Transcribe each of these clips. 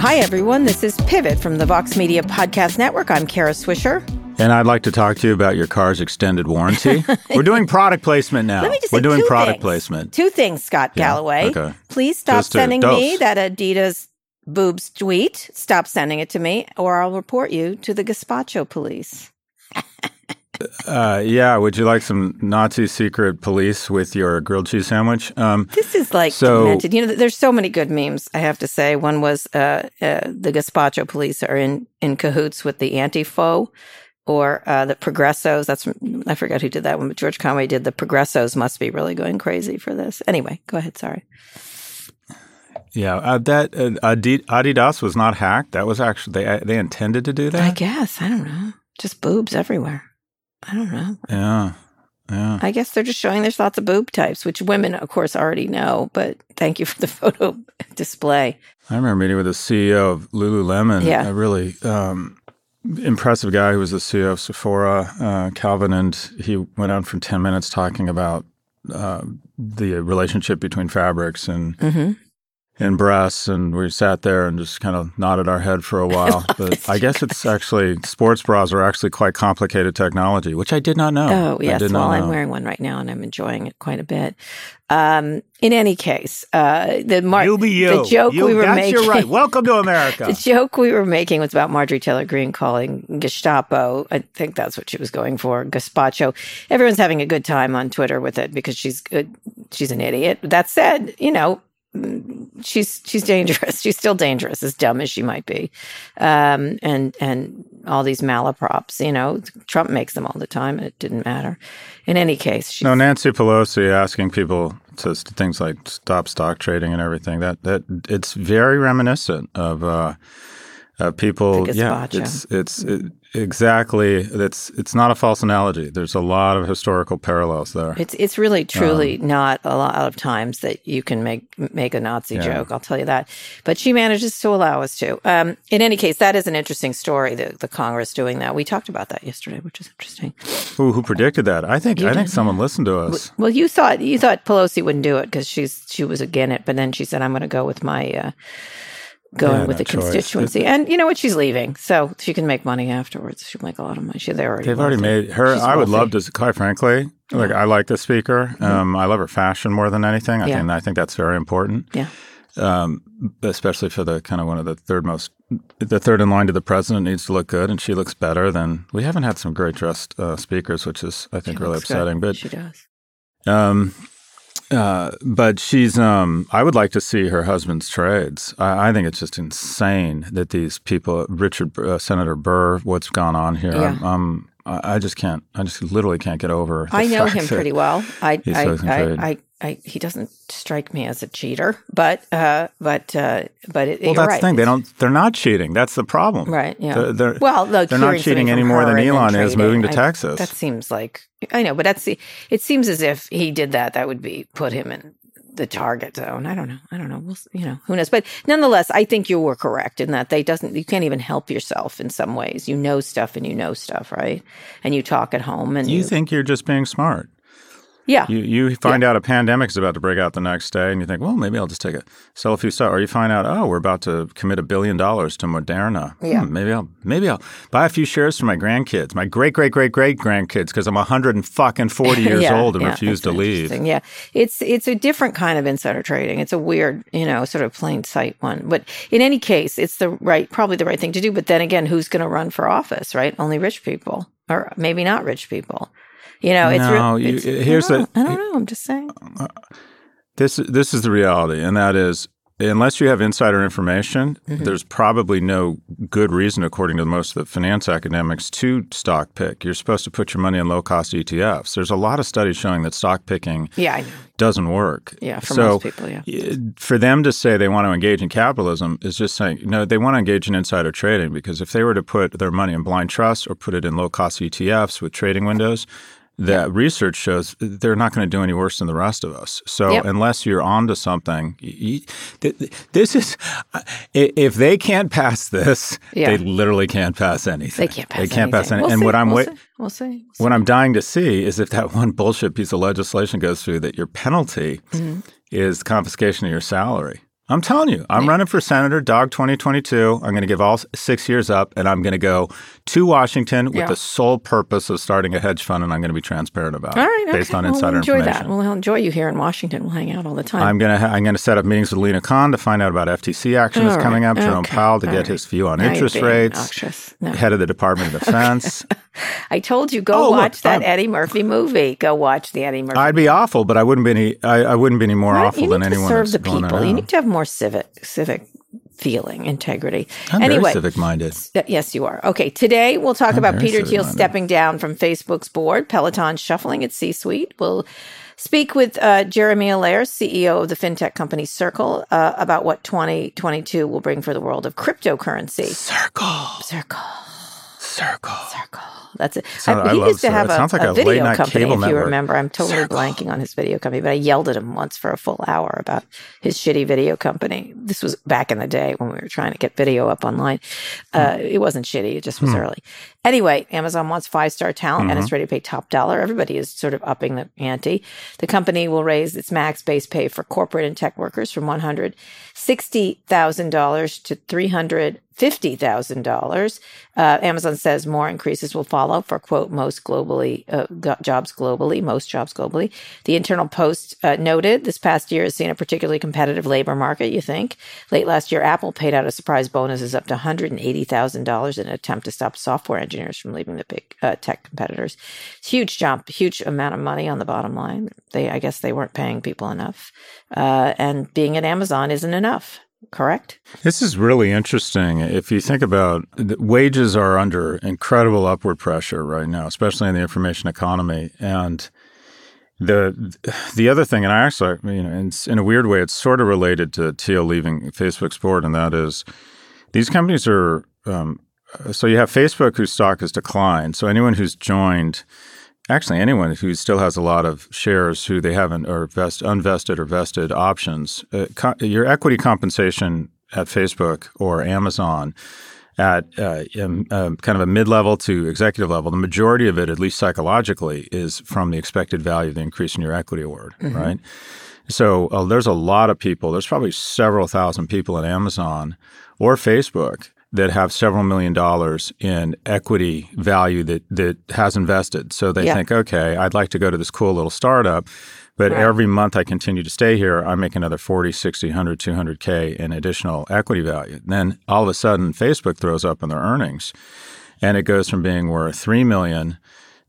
Hi, everyone. This is Pivot from the Vox Media Podcast Network. I'm Kara Swisher. And I'd like to talk to you about your car's extended warranty. We're doing product placement now. Let me just We're doing product things. placement. Two things, Scott Yeah, Galloway. okay. Please stop Just sending me that Adidas boobs tweet. Stop sending it to me, or I'll report you to the Gazpacho police. Uh, yeah, would you like some Nazi secret police with your grilled cheese sandwich? Um, This is like So- demented. You know, there's so many good memes. I have to say, one was uh, uh, the Gazpacho police are in in cahoots with the anti-fo, or uh, the Progressos. That's I forgot who did that one, but George Conway did. The Progressos must be really going crazy for this. Anyway, go ahead. Sorry. yeah, uh, that uh, Adidas was not hacked. That was actually they they intended to do that. I guess I don't know. Just boobs everywhere. I don't know. Yeah, yeah. I guess they're just showing there's lots of boob types, which women, of course, already know. But thank you for the photo display. I remember meeting with the CEO of Lululemon. Yeah. a really um, impressive guy who was the CEO of Sephora, uh, Calvin, and he went on for ten minutes talking about uh, the relationship between fabrics and hmm and brass and we sat there and just kind of nodded our head for a while. but. I guess it's actually sports bras are actually quite complicated technology, which I did not know. Oh, I yes. Well, I'm wearing one right now and I'm enjoying it quite a bit. Um, in any case, uh, the, Mar- You you. the joke You- we were that's making. right. Welcome to America. The joke we were making was about Marjorie Taylor Greene calling Gestapo. I think that's what she was going for, Gazpacho. Everyone's having a good time on Twitter with it because she's good. She's an idiot. That said, you know, she's she's dangerous. She's still dangerous, as dumb as she might be. Um, and and all these malaprops, you know, Trump makes them all the time, and it didn't matter. In any case, No, Nancy Pelosi asking people to things like stop stock trading and everything. That that it's very reminiscent of uh, of people. Yeah, it's it's it, exactly. It's it's not a false analogy. There's a lot of historical parallels there. It's it's really truly not a lot of times that you can make make a Nazi Yeah. joke. I'll tell you that. But she manages to allow us to. Um, in any case, that is an interesting story. The the Congress doing that. We talked about that yesterday, which is interesting. Who who predicted that? I think You I think someone listened to us. Well, you thought you thought Pelosi wouldn't do it because she's she was again it, but then she said, "I'm going to go with my." Uh, Going Yeah, with no the choice. constituency, and you know what? She's leaving, so she can make money afterwards. She'll make a lot of money. She, they're already They've already made her. She's I would wealthy. love to. Quite frankly, like I like the speaker. Um, I love her fashion more than anything. I Yeah. think I think that's very important. Yeah. um, especially for the kind of one of the third most, the third in line to the president needs to look good, and she looks better than we haven't had some great dressed uh, speakers, which is I think She really looks good. upsetting. But she does. um, uh, but she's um, I would like to see her husband's trades. I, I think it's just insane that these people, Richard uh, Senator Burr, what's gone on here. Yeah. I'm, I'm, I just can't. I just literally can't get over. I know him that- pretty well. I, I. I, I, I, he doesn't strike me as a cheater, but, uh, but, uh, but it, Well, that's right. the thing. They don't. They're not cheating. That's the problem. Right. Yeah. They're, they're, well, they're not cheating any more than Elon is moving to I- Texas. That seems like I know, but that's the. It seems as if he did that. That would be put him in the target zone. I don't know. I don't know. We'll, you know, who knows? But nonetheless, I think you were correct in that they doesn't. You can't even help yourself in some ways. You know stuff and you know stuff, right? And you talk at home and you think you're just being smart. Yeah, You you find out a pandemic is about to break out the next day, and you think, well, maybe I'll just take it, sell a few stocks. Or you find out, oh, we're about to commit a billion dollars to Moderna. Hmm, Yeah. maybe I'll maybe I'll buy a few shares for my grandkids, my great great great great grandkids, because I'm 100 and fucking 40 years Yeah, old and yeah, refuse to leave. Yeah, it's it's a different kind of insider trading. It's a weird, you know, sort of plain sight one. But in any case, it's the right, probably the right thing to do. But then again, who's going to run for office? Right? Only rich people, or maybe not rich people. You know, it's, re- No, you- it's- here's I don't, know. I don't know. I'm just saying. This this is the reality, and that is unless you have insider information, Mm-hmm. there's probably no good reason, according to most of the finance academics, to stock pick. You're supposed to put your money in low cost ETFs. There's a lot of studies showing that stock picking Yeah, doesn't work. Yeah, for so most people, yeah. For them to say they want to engage in capitalism is just saying no. They want to engage in insider trading because if they were to put their money in blind trust or put it in low cost ETFs with trading windows, that research shows they're not going to do any worse than the rest of us. So Yep. unless you're onto something, y- y- th- th- this is if they can't pass this, Yeah. they literally can't pass anything. They can't pass. They can't pass anything. anything. We'll and see. what I'm we'll wait- see. We'll see. what I'm dying to see is if that one bullshit piece of legislation goes through that your penalty Mm-hmm. is confiscation of your salary. I'm telling you, I'm running for senator, dog 2022. I'm going to give all six years up, and I'm going to go to Washington with Yeah. the sole purpose of starting a hedge fund, and I'm going to be transparent about it, All right, based okay. on Well, insider we'll enjoy information. that. We'll enjoy you here in Washington. We'll hang out all the time. I'm gonna ha- I'm gonna set up meetings with Lina Khan to find out about FTC action that's All coming right. up. Jerome Okay. Powell to All get right. his view on Now interest rates. No. Head of the Department of Defense. I told you, go Oh, look, watch that I'm- Eddie Murphy movie. Go watch the Eddie Murphy. I'd be awful, but I wouldn't be any. I, I wouldn't be any more Right? awful you than to anyone serve the people. You need to have more civic civic feeling, integrity. I'm anyway, civic minded. Uh, Yes, you are. Okay, today we'll talk about Peter Thiel stepping down from Facebook's board, Peloton shuffling its C suite. We'll speak with uh, Jeremy Allaire, CEO of the fintech company Circle, uh, about what 2022 will bring for the world of cryptocurrency. Circle, Circle. Circle. Circle. That's it. Sound- I- I he love used to have It a, sounds like a a video late-night company, cable if you network. remember. I'm totally Circle. blanking on his video company, but I yelled at him once for a full hour about his shitty video company. This was back in the day when we were trying to get video up online. Uh, hmm. it wasn't shitty, it just was hmm. early. Anyway, Amazon wants five star talent and it's mm-hmm. ready to pay top dollar. Everybody is sort of upping the ante. The company will raise its max base pay for corporate and tech workers from $160,000 to $350,000. Uh, Amazon says more increases will follow for quote most globally uh, jobs globally, most jobs globally. The internal post uh, noted this past year has seen a particularly competitive labor market. You think late last year, Apple paid out a surprise bonuses up to one hundred and eighty thousand dollars in an attempt to stop software engineers from leaving the big uh, tech competitors. Huge jump, huge amount of money on the bottom line. They, I guess, they weren't paying people enough, uh, and being at Amazon isn't enough. Correct. This is really interesting. If you think about wages are under incredible upward pressure right now, especially in the information economy. And the the other thing, and I actually, you know, in, in a weird way, it's sort of related to Thiel leaving Facebook's board, and that is these companies are. Um, so you have Facebook, whose stock has declined. So anyone who's joined, actually anyone who still has a lot of shares who they haven't or vest, unvested or vested options, uh, co- your equity compensation at Facebook or Amazon at uh, um, um, kind of a mid-level to executive level, the majority of it, at least psychologically, is from the expected value of the increase in your equity award, right? So uh, there's a lot of people. There's probably several thousand people at Amazon or Facebook that have several million dollars in equity value that that has invested. So they Yeah. think, okay, I'd like to go to this cool little startup, but Right. every month I continue to stay here, I make another 40, 60, 100, 200K in additional equity value. Then all of a sudden Facebook throws up in their earnings and it goes from being worth 3 million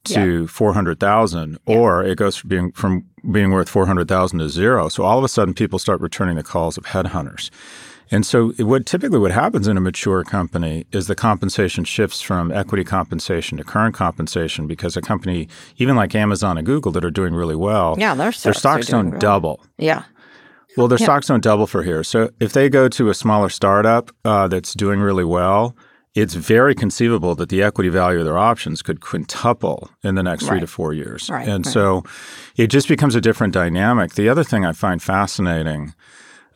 to 400,000 or it goes from being from being worth 400,000 to zero. So all of a sudden people start returning the calls of headhunters. And so it- what typically what happens in a mature company is the compensation shifts from equity compensation to current compensation because a company even like Amazon and Google that are doing really well, Yeah, their their stocks don't really- double. Yeah. Well, their stocks don't double for here. So if they go to a smaller startup uh, that's doing really well, it's very conceivable that the equity value of their options could quintuple in the next three to four years. Right, and right. so it just becomes a different dynamic. The other thing I find fascinating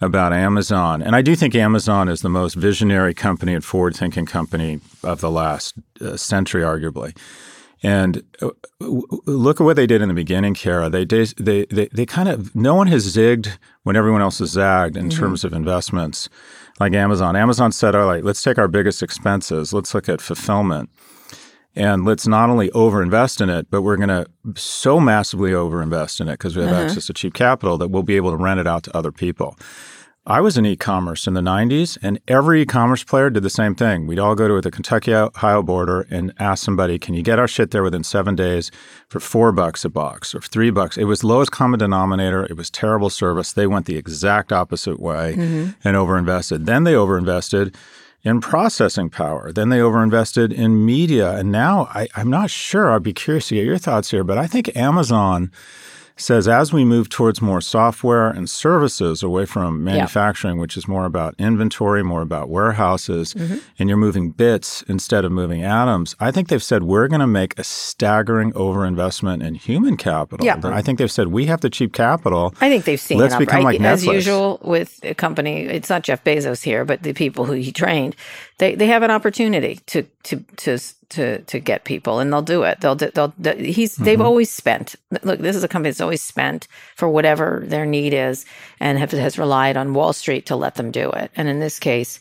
about Amazon, and I do think Amazon is the most visionary company and forward thinking company of the last uh, century, arguably. And uh, w- look at what they did in the beginning, Kara. They they, they they kind of no one has zigged when everyone else has zagged in terms of investments, like Amazon. Amazon said, "All right, let's take our biggest expenses. Let's look at fulfillment, and let's not only overinvest in it, but we're going to so massively overinvest in it because we have mm-hmm. access to cheap capital that we'll be able to rent it out to other people." I was in e-commerce in the 90s, and every e-commerce player did the same thing. We'd all go to the Kentucky-Ohio border and ask somebody, "Can you get our shit there within seven days for four bucks a box or three bucks?" It was lowest common denominator. It was terrible service. They went the exact opposite way mm-hmm. and overinvested. Then they overinvested in processing power. Then they overinvested in media, and now I, I'm not sure. I'd be curious to get your thoughts here, but I think Amazon says as we move towards more software and services away from manufacturing, which is more about inventory, more about warehouses, Mm-hmm. and you're moving bits instead of moving atoms, I think they've said we're going to make a staggering overinvestment in human capital. Yeah. I think they've said we have the cheap capital. I think they've seen Let's enough. become right? like As usual with a company, it's not Jeff Bezos here, but the people who he trained. They they have an opportunity to to to to to get people, and they'll do it. They'll they'll. they'll he's mm-hmm. they've always spent. Look, this is a company that's always spent for whatever their need is, and have, has relied on Wall Street to let them do it. And in this case,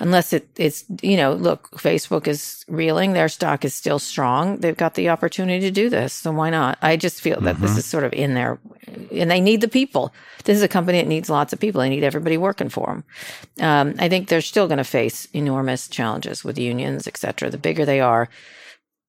unless it, it's you know look facebook is reeling. Their stock is still strong. They've got the opportunity to do this so why not? I just feel that mm-hmm. this is sort of in there and they need the people. This is a company that needs lots of people. They need everybody working for them um, i think they're still going to face enormous challenges with unions et cetera. The bigger they are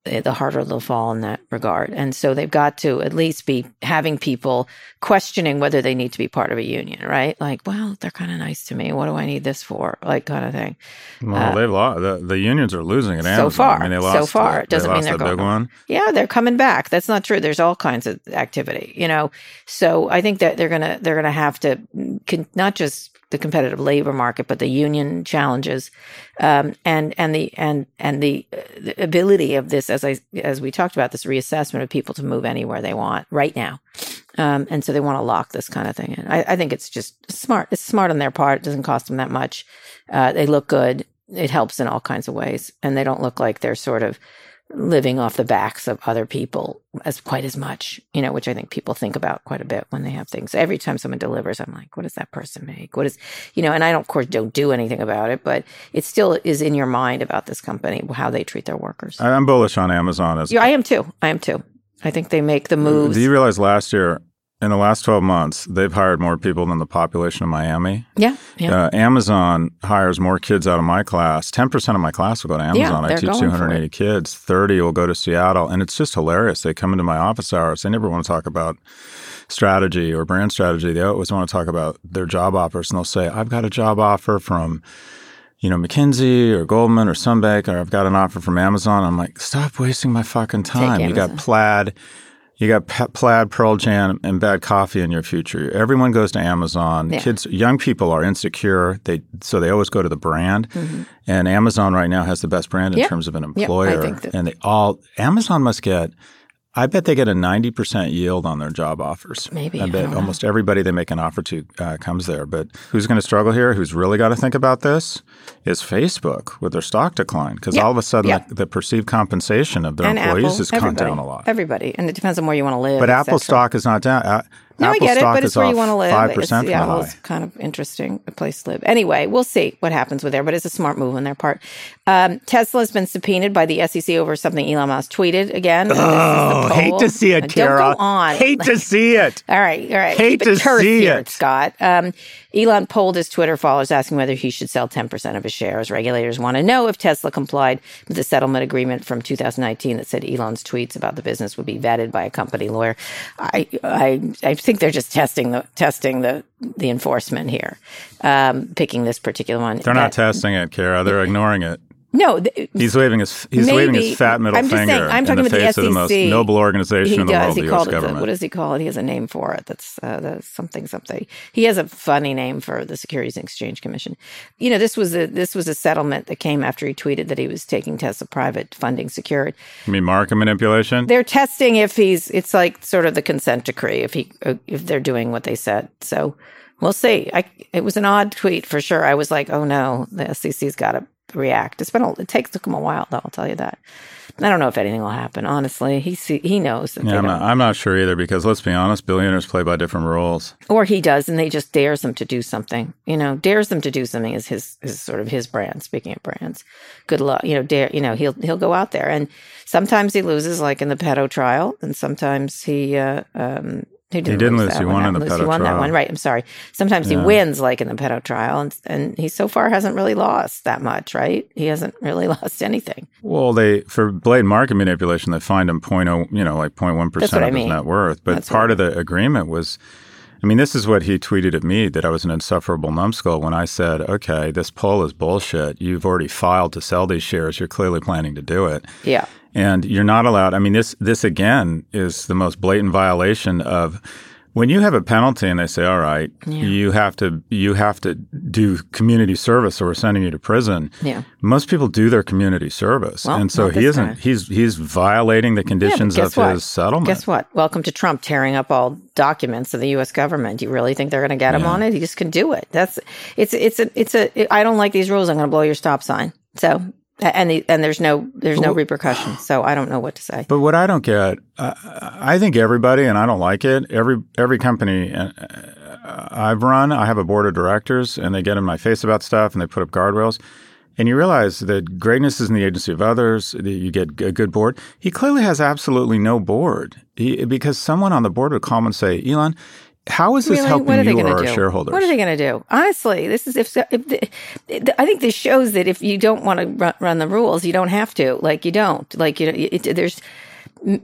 the harder they'll fall in that regard. And so they've got to at least be having people questioning whether they need to be part of a union, right? Like, well, they're kind of nice to me. What do I need this for? Like, kind of thing. Well, uh, they've lost. The, the, unions are losing at Amazon. So far, I mean, they lost, so far, it doesn't mean they're going. Big one. Yeah, they're coming back. That's not true. There's all kinds of activity, you know. So I think that they're gonna they're gonna have to not just the competitive labor market, but the union challenges, um, and and the and and the, uh, the, ability of this, as I as we talked about, this reassessment of people to move anywhere they want right now, um, and so they want to lock this kind of thing in. I, I, think it's just smart. It's smart on their part. It doesn't cost them that much. Uh, they look good. It helps in all kinds of ways, and they don't look like they're sort of living off the backs of other people as quite as much, you know, which I think people think about quite a bit when they have things. Every time someone delivers, I'm like, what does that person make? What is, you know, and I don't, of course, don't do anything about it, but it still is in your mind about this company, how they treat their workers. I'm bullish on Amazon. As yeah, I am too. I am too. I think they make the moves. Do you realize last year in the last 12 months, they've hired more people than the population of Miami. Yeah. yeah. Uh, Amazon hires more kids out of my class. 10% of my class will go to Amazon. Yeah, I teach 280 kids. 30 will go to Seattle. And it's just hilarious. They come into my office hours. They never want to talk about strategy or brand strategy. They always want to talk about their job offers. And they'll say, I've got a job offer from you know, McKinsey or Goldman or Sunbank, or I've got an offer from Amazon. I'm like, stop wasting my fucking time. You got Plaid, you got plaid, Pearl Jam, and bad coffee in your future. Everyone goes to Amazon. Yeah. Kids, young people are insecure. They so they always go to the brand. Mm-hmm. And Amazon right now has the best brand in yeah. terms of an employer. Yeah, and they all Amazon must get I bet they get a 90% yield on their job offers. Maybe. I bet I almost everybody they make an offer to uh, comes there. But who's going to struggle here? Who's really got to think about this is Facebook with their stock decline because all of a sudden the, the, perceived compensation of their and employees Apple, has gone down a lot. Everybody. And it depends on where you want to live. But Apple stock is not down. No, Apple I get it, but it's where you want to live. Five percent yeah, well, it's kind of interesting a place to live. Anyway, we'll see what happens with there, but it's a smart move on their part. Um, Tesla has been subpoenaed by the SEC over something Elon Musk tweeted again. Oh, hate to see it, Tara. Don't go on. Hate to see it. all right, all right. Hate to see here, it, Scott. Um, Elon polled his Twitter followers asking whether he should sell 10% of his shares. Regulators want to know if Tesla complied with the settlement agreement from 2019 that said Elon's tweets about the business would be vetted by a company lawyer. I, I, I think they're just testing the, testing the, the enforcement here, um, picking this particular one. They're not testing it, Kara. They're ignoring it. No, th- he's waving his he's maybe, waving his fat middle I'm just finger saying, I'm talking in the about face the of the most noble organization he in the does. world, he the called U.S. government. The, what does he call it? He has a name for it. That's uh, the something something. He has a funny name for the Securities and Exchange Commission. You know, this was a this was a settlement that came after he tweeted that he was taking Tesla private, funding secured. You mean market manipulation? They're testing if he's. It's like sort of the consent decree if he if they're doing what they said. So. We'll see. I, it was an odd tweet for sure. I was like, "Oh no, the SEC's got to react. It's been a, it takes took him a while though. I'll tell you that. I don't know if anything will happen. Honestly, he see, he knows. yeah, I'm not, I'm not, sure either because let's be honest, billionaires play by different rules. Or he does, and they just dares them to do something. You know, dares them to do something is his is sort of his brand. Speaking of brands, good luck. You know, dare. You know, he'll he'll go out there, and sometimes he loses, like in the pedo trial, and sometimes he uh, um, he didn't, he didn't lose. lose. He won in the pedo He won trial. that one, right? I'm sorry. Sometimes Yeah. he wins, like in the pedo trial, and and he so far hasn't really lost that much, right? He hasn't really lost anything. Well, they for blatant market manipulation, they fined him point oh, you know, like 0.1 That's percent of I his mean. net worth. But That's part of the agreement was, I mean, this is what he tweeted at me that I was an insufferable numbskull when I said, "Okay, this poll is bullshit. You've already filed to sell these shares. You're clearly planning to do it." Yeah. And you're not allowed. I mean, this this again is the most blatant violation of when you have a penalty and they say, "All right, you have to you have to do community service, or we're sending you to prison." Yeah. Most people do their community service, Well, and so he isn't. guy. He's he's violating the conditions guess of what? his settlement. Guess what? Welcome to Trump tearing up all documents of the U.S. government. You really think they're going to get him Yeah. on it? He just can do it. That's it's it's a it's a. I don't like these rules. I'm going to blow your stop sign. So and the, and there's no there's no repercussions. So I don't know what to say. But what I don't get, I, I think everybody, and I don't like it. Every every company uh, I've run, I have a board of directors, and they get in my face about stuff, and they put up guardrails. And you realize that greatness is in the agency of others. You get a good board. He clearly has absolutely no board he, because someone on the board would call him and say, Elon, how is this really? helping you or our do? shareholders? What are they going to do? Honestly, this is if, if the, I think this shows that if you don't want to run, run, the rules, you don't have to. Like you don't. Like you. It, there's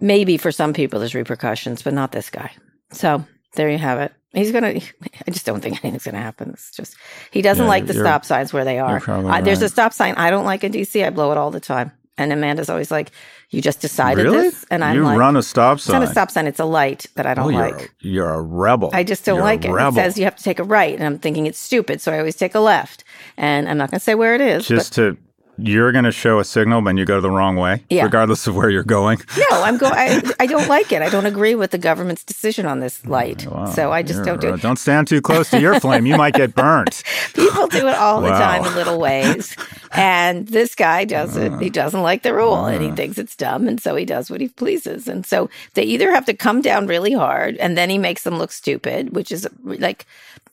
maybe for some people there's repercussions, but not this guy. So there you have it. He's gonna. I just don't think anything's gonna happen. It's just he doesn't yeah, like the stop signs where they are. Right. There's a stop sign I don't like in DC. I blow it all the time. And Amanda's always like, "You just decided really? this," and I'm you like, "You run a stop sign. It's not a stop sign; it's a light that I don't oh, like. You're a, you're a rebel. I just don't you're like it. It says you have to take a right, and I'm thinking it's stupid, so I always take a left. And I'm not going to say where it is. Just to you're going to show a signal when you go the wrong way, yeah. regardless of where you're going. No, I'm going. I, I don't like it. I don't agree with the government's decision on this light. Wow. So I just don't do it. Don't stand too close to your flame. You might get burnt. People do it all wow. the time in little ways, and this guy doesn't. Uh, he doesn't like the rule, uh, and he thinks it's dumb, and so he does what he pleases. And so they either have to come down really hard, and then he makes them look stupid, which is like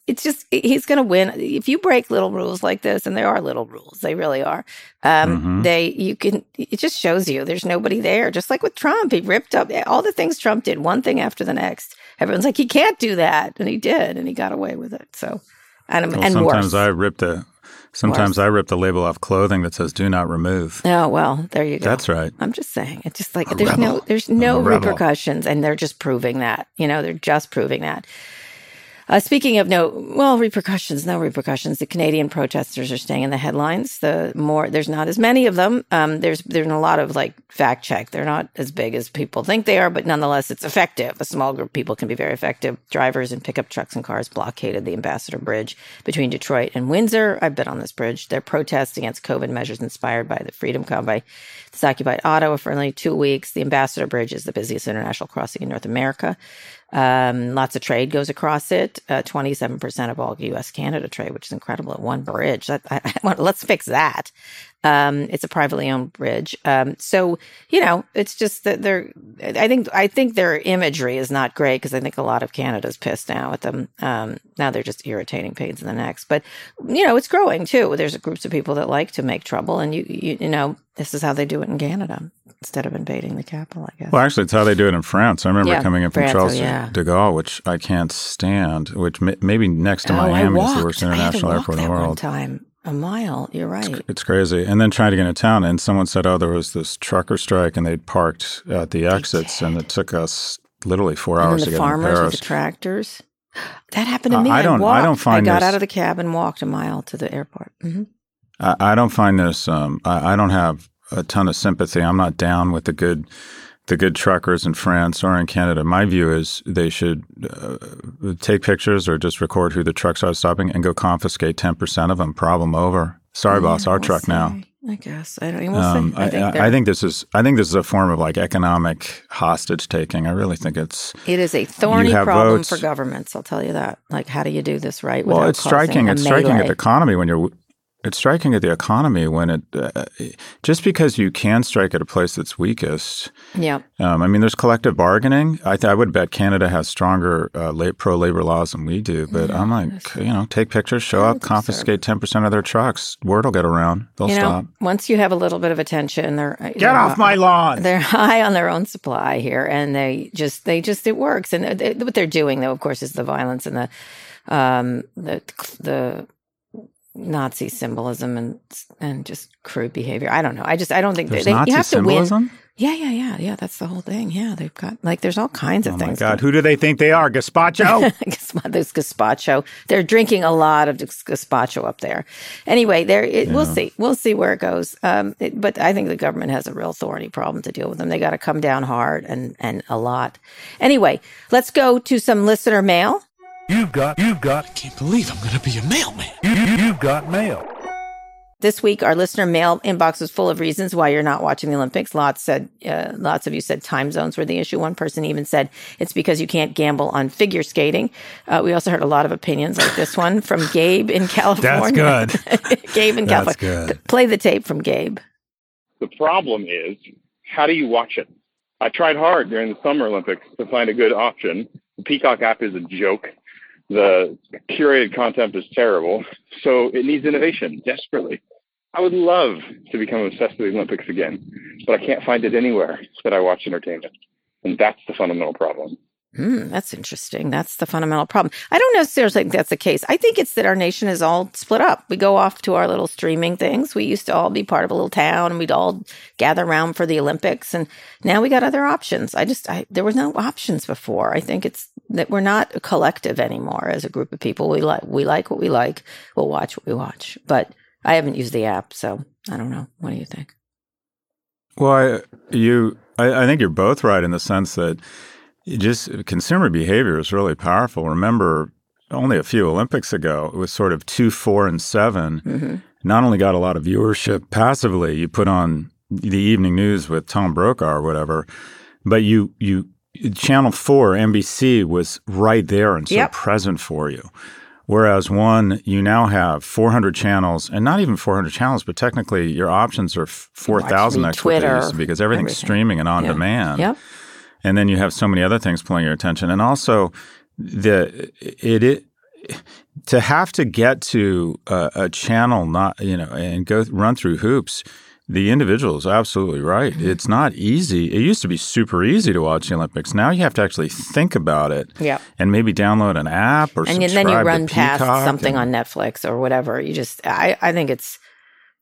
it's just he's going to win. If you break little rules like this and there are little rules they really are um, mm-hmm. they you can it just shows you there's nobody there. Just like with trump he ripped up all the things trump did one thing after the next. Everyone's like he can't do that and he did and he got away with it. So and, well, and sometimes worse. i rip the sometimes i rip the label off clothing that says do not remove. Oh well there you go. That's right. I'm just saying it's just like a there's rebel. no there's no repercussions and they're just proving that you know they're just proving that uh, speaking of no, well, repercussions, no repercussions. The Canadian protesters are staying in the headlines. The more there's not as many of them. Um, there's there's a lot of like fact check. They're not as big as people think they are, but nonetheless, it's effective. A small group of people can be very effective. Drivers and pickup trucks and cars blockaded the Ambassador Bridge between Detroit and Windsor. I've been on this bridge. They're protesting against COVID measures inspired by the Freedom Convoy. It's occupied Ottawa for only two weeks. The Ambassador Bridge is the busiest international crossing in North America. Um, lots of trade goes across it. Uh, 27% of all U.S. Canada trade, which is incredible at one bridge. That, I, I, let's fix that. Um, it's a privately owned bridge. Um, so you know, it's just that they're. I think I think their imagery is not great because I think a lot of Canada's pissed now at them. Um, now they're just irritating pains in the necks. But you know, it's growing too. There's groups of people that like to make trouble, and you you, you know, this is how they do it in Canada instead of invading the capital, I guess. Well, actually, it's how they do it in France. I remember yeah, coming in from France, Charles oh, yeah. de Gaulle, which I can't stand, which may, maybe next to oh, Miami is the worst international airport in the world. Time. A mile, you're right. It's, it's, crazy. And then trying to get into town, and someone said, "Oh, there was this trucker strike, and they'd parked at the exits, and it took us literally four and hours the to get farmers into Paris." With the tractors. That happened to me. Uh, I don't. I, I, don't find. I got this, out of the cab and walked a mile to the airport. Mm-hmm. I, I, don't find this. Um, I, I don't have a ton of sympathy. I'm not down with the good the good truckers in France or in Canada. My view is they should uh, take pictures or just record who the trucks are stopping and go confiscate 10% of them. Problem over. Sorry, yeah, boss, our we'll truck see. now. I guess I don't even um, I, think, I, I, think this is I think this is a form of like economic hostage taking. I really think it's it is a thorny problem votes. for governments. I'll tell you that. Like, how do you do this right? Well, it's striking. It's melee? striking at the economy when you're it's striking at the economy when it uh, just because you can strike at a place that's weakest. Yeah. Um, I mean, there's collective bargaining. I, th- I would bet Canada has stronger uh, pro labor laws than we do. But I'm like, you know, take pictures, show up, confiscate ten percent of their trucks. Word will get around. They'll you know, stop. Once you have a little bit of attention, they're get they're, off my lawn. They're high on their own supply here, and they just they just it works. And they, what they're doing, though, of course, is the violence and the um, the the Nazi symbolism and and just crude behavior. I don't know. I just I don't think there's they, Nazi you have symbolism? to win. Yeah, yeah, yeah, yeah. That's the whole thing. Yeah, they've got like there's all kinds of oh things. Oh my God, who do they think they are? Gazpacho? this gazpacho. They're drinking a lot of gazpacho up there. Anyway, there. It, yeah. We'll see. We'll see where it goes. Um, it, but I think the government has a real thorny problem to deal with them. They got to come down hard and and a lot. Anyway, let's go to some listener mail. You've got, you've got, I can't believe I'm going to be a mailman. You, you, you've got mail. This week, our listener mail inbox was full of reasons why you're not watching the Olympics. Lots said, uh, lots of you said time zones were the issue. One person even said it's because you can't gamble on figure skating. Uh, we also heard a lot of opinions like this one from Gabe in California. That's good. Gabe in That's California. good. Play the tape from Gabe. The problem is, how do you watch it? I tried hard during the Summer Olympics to find a good option. The Peacock app is a joke. The curated content is terrible. So it needs innovation desperately. I would love to become obsessed with the Olympics again, but I can't find it anywhere that I watch entertainment. And that's the fundamental problem. Hmm, that's interesting. That's the fundamental problem. I don't necessarily think that's the case. I think it's that our nation is all split up. We go off to our little streaming things. We used to all be part of a little town and we'd all gather around for the Olympics. And now we got other options. I just, I, there was no options before. I think it's that we're not a collective anymore as a group of people. We like, we like what we like. We'll watch what we watch. But I haven't used the app. So I don't know. What do you think? Well, I, you, I, I think you're both right in the sense that just consumer behavior is really powerful. Remember, only a few Olympics ago, it was sort of two, four, and 7 Mm-hmm. Not only got a lot of viewership passively, you put on the evening news with Tom Brokaw or whatever, but you you Channel Four, NBC was right there and so Yep. present for you. Whereas one, you now have 400 channels, and not even 400 channels, but technically your options are 4,000 me that's what Twitter, used to be, because everything's everything. streaming and on Yeah. demand Yep. and then you have so many other things pulling your attention and also the it, it to have to get to a, a channel not you know and go run through hoops the individual is absolutely right Mm-hmm. it's not easy it used to be super easy to watch the olympics now you have to actually think about it Yep. and maybe download an app or and then you run past Peacock something and- on Netflix or whatever. You just, I, I think it's,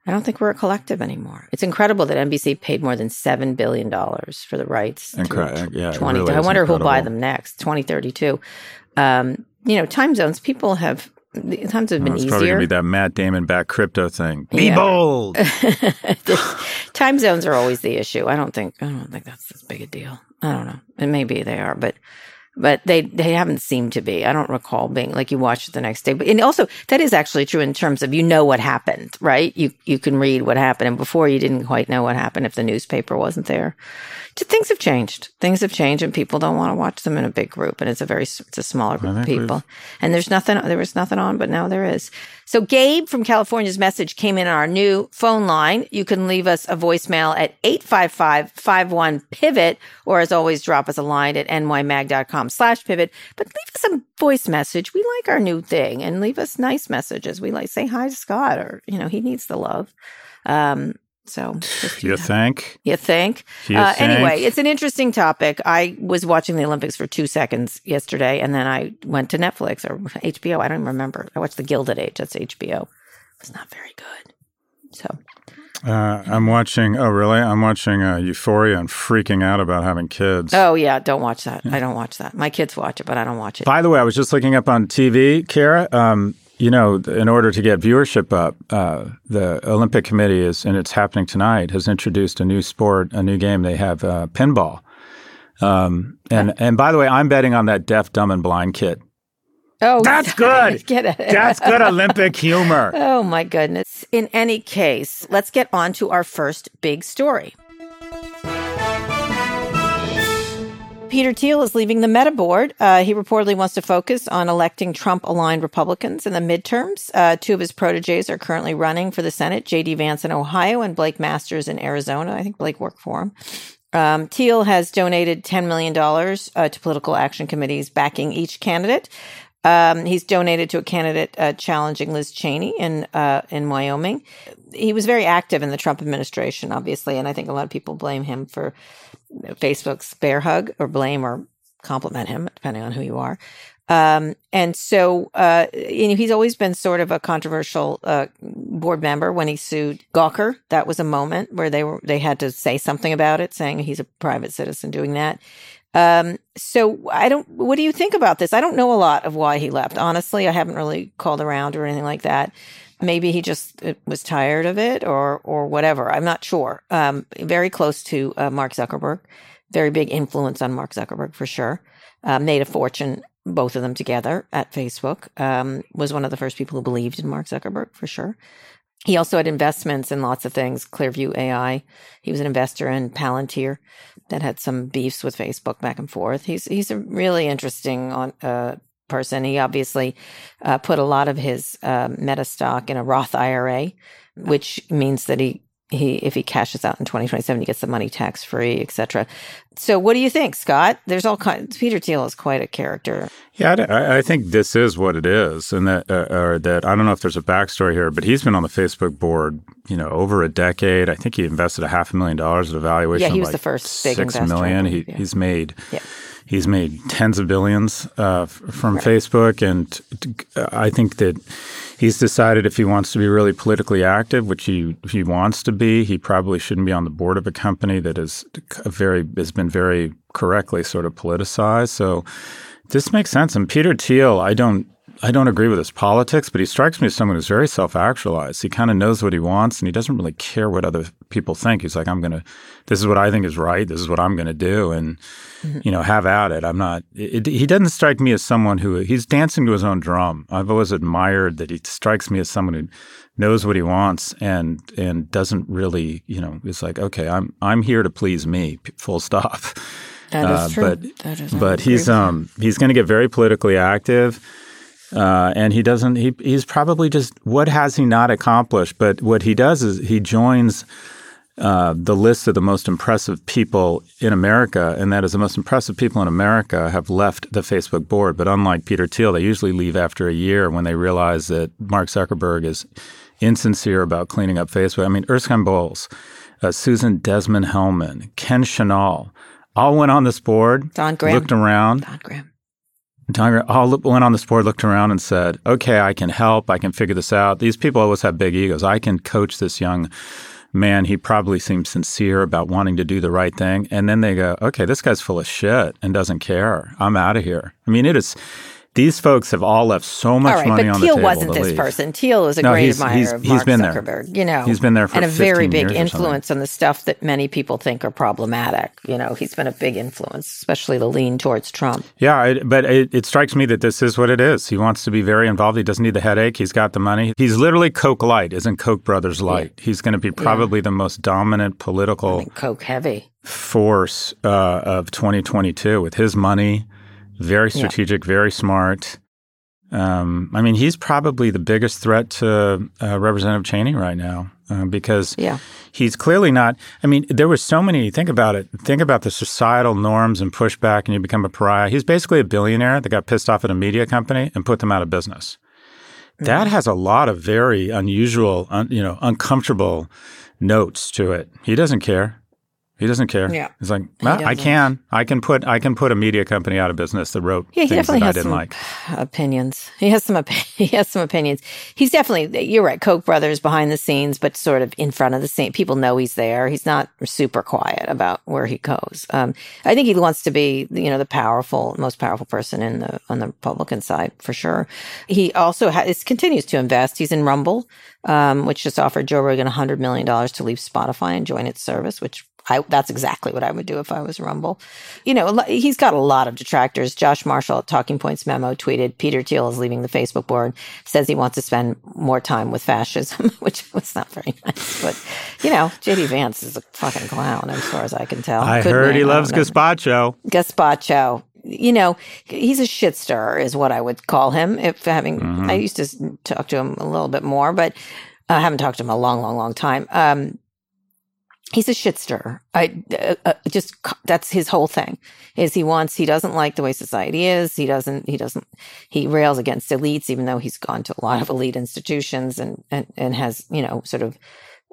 I don't think we're a collective anymore. It's incredible that NBC paid more than seven billion dollars for the rights. Incre- yeah, it twenty. really I wonder who'll buy them next. Twenty thirty two. Um, you know, time zones. People have the times have Oh, been it's probably gonna be that Matt Damon back crypto thing. Be Yeah. bold. time zones are always the issue. I don't think I don't think that's as big a deal. I don't know. And maybe they are, but but they they haven't seemed to be. I don't recall being like you watch it the next day. But and also that is actually true in terms of you know what happened, right? You you can read what happened, and before you didn't quite know what happened if the newspaper wasn't there. Things have changed. Things have changed, and people don't want to watch them in a big group, and it's a very it's a smaller group of people. And there's nothing there was nothing on, but now there is. So Gabe from California's message came in on our new phone line. You can leave us a voicemail at 855-51-PIVOT, or as always, drop us a line at nymag.com slash pivot. But leave us a voice message. We like our new thing and leave us nice messages. We like say hi to Scott or, you know, he needs the love. Um, so just you think? You think? You uh, think? Anyway, it's an interesting topic. I was watching the Olympics for two seconds yesterday, and then I went to Netflix or HBO. I don't even remember. I watched The Gilded Age. That's HBO. It was not very good. So Uh, I'm watching. Oh, really? I'm watching uh, Euphoria and freaking out about having kids. Oh yeah, don't watch that. I don't watch that. My kids watch it, but I don't watch it. By the way, I was just looking up on TV, Kara. Um, you know, in order to get viewership up, uh, the Olympic Committee is, and it's happening tonight, has introduced a new sport, a new game. They have uh, pinball. Um, and and by the way, I'm betting on that deaf, dumb, and blind kid. Oh, That's good. Get it. That's good Olympic humor. Oh my goodness. In any case, let's get on to our first big story. Peter Thiel is leaving the Meta board. Uh, he reportedly wants to focus on electing Trump aligned Republicans in the midterms. Uh, two of his proteges are currently running for the Senate J.D. Vance in Ohio and Blake Masters in Arizona. I think Blake worked for him. Um, Thiel has donated $10 million uh, to political action committees backing each candidate. Um, he's donated to a candidate uh, challenging Liz Cheney in uh, in Wyoming. He was very active in the Trump administration, obviously, and I think a lot of people blame him for Facebook's bear hug, or blame or compliment him, depending on who you are. Um, and so, uh, you know, he's always been sort of a controversial uh, board member. When he sued Gawker, that was a moment where they were they had to say something about it, saying he's a private citizen doing that. Um, so I don't, what do you think about this? I don't know a lot of why he left. Honestly, I haven't really called around or anything like that. Maybe he just uh, was tired of it or, or whatever. I'm not sure. Um, very close to uh, Mark Zuckerberg, very big influence on Mark Zuckerberg for sure. Uh, made a fortune, both of them together at Facebook. Um, was one of the first people who believed in Mark Zuckerberg for sure. He also had investments in lots of things, Clearview AI. He was an investor in Palantir that had some beefs with Facebook back and forth. He's he's a really interesting on, uh, person. He obviously uh, put a lot of his uh, meta stock in a Roth IRA, which means that he he if he cashes out in 2027 he gets the money tax free etc so what do you think scott? There's all kinds peter thiel is quite a character. Yeah i, I think this is what it is and that uh, or that i don't know if there's a backstory here but he's been on the facebook board you know over a decade. I think he invested a half a million dollars at a valuation yeah he was like the first big six investor, million. He, yeah. he's made yeah He's made tens of billions uh, from right. Facebook, and I think that he's decided if he wants to be really politically active, which he he wants to be, he probably shouldn't be on the board of a company that is very has been very correctly sort of politicized. So this makes sense. And Peter Thiel, I don't I don't agree with his politics, but he strikes me as someone who's very self-actualized. He kind of knows what he wants, and he doesn't really care what other people think. He's like, "I'm going to. This is what I think is right. This is what I'm going to do." And mm-hmm. you know, have at it. I'm not. It, he doesn't strike me as someone who he's dancing to his own drum. I've always admired that he strikes me as someone who knows what he wants and and doesn't really, you know, is like, okay, I'm I'm here to please me. Full stop. That is uh, true. But that is but he's um he's going to get very politically active. Uh, and he doesn't. He, he's probably just what has he not accomplished? But what he does is he joins uh, the list of the most impressive people in America, and that is the most impressive people in America have left the Facebook board. But unlike Peter Thiel, they usually leave after a year when they realize that Mark Zuckerberg is insincere about cleaning up Facebook. I mean, Erskine Bowles, uh, Susan Desmond Hellmann, Ken Chenault, all went on this board, Don Graham. looked around. Don Graham. Don all went on this board, looked around, and said, "Okay, I can help. I can figure this out." These people always have big egos. I can coach this young man, he probably seems sincere about wanting to do the right thing. And then they go, okay, this guy's full of shit and doesn't care. I'm out of here. I mean, it is these folks have all left so much all right, money but on Thiel the table. But Thiel wasn't this leave. person. Thiel is a no, great he's, admirer he's, of he's Mark been Zuckerberg. There. You know, he's been there for and a very big influence on the stuff that many people think are problematic. You know, he's been a big influence, especially the lean towards Trump. Yeah, it, but it, it strikes me that this is what it is. He wants to be very involved. He doesn't need the headache. He's got the money. He's literally Koch light, isn't Koch brothers light? Yeah. He's going to be probably yeah. the most dominant political Koch heavy force uh, of 2022 with his money. Very strategic, yeah. very smart. Um, I mean, he's probably the biggest threat to uh, Representative Cheney right now uh, because yeah. he's clearly not. I mean, there were so many. Think about it. Think about the societal norms and pushback, and you become a pariah. He's basically a billionaire that got pissed off at a media company and put them out of business. Mm-hmm. That has a lot of very unusual, un, you know, uncomfortable notes to it. He doesn't care. He doesn't care. Yeah. He's like, he I can. I can put I can put a media company out of business that wrote yeah, things that I didn't some like. Opinions. He has some. Op- he has some opinions. He's definitely. You're right. Koch brothers behind the scenes, but sort of in front of the scene. People know he's there. He's not super quiet about where he goes. Um, I think he wants to be, you know, the powerful, most powerful person in the on the Republican side for sure. He also has, continues to invest. He's in Rumble, um, which just offered Joe Rogan hundred million dollars to leave Spotify and join its service, which I, that's exactly what I would do if I was Rumble. You know, he's got a lot of detractors. Josh Marshall at Talking Points Memo tweeted Peter Thiel is leaving the Facebook board, says he wants to spend more time with fascism, which was not very nice. But, you know, JD Vance is a fucking clown as far as I can tell. I Could heard he loves gazpacho. Gazpacho. You know, he's a shit stirrer, is what I would call him. If having, Mm-hmm. I used to talk to him a little bit more, but I haven't talked to him a long, long, long time. Um, he's a shitster. I uh, uh, just that's his whole thing. Is he wants he doesn't like the way society is. He doesn't he doesn't he rails against elites, even though he's gone to a lot of elite institutions and and and has you know sort of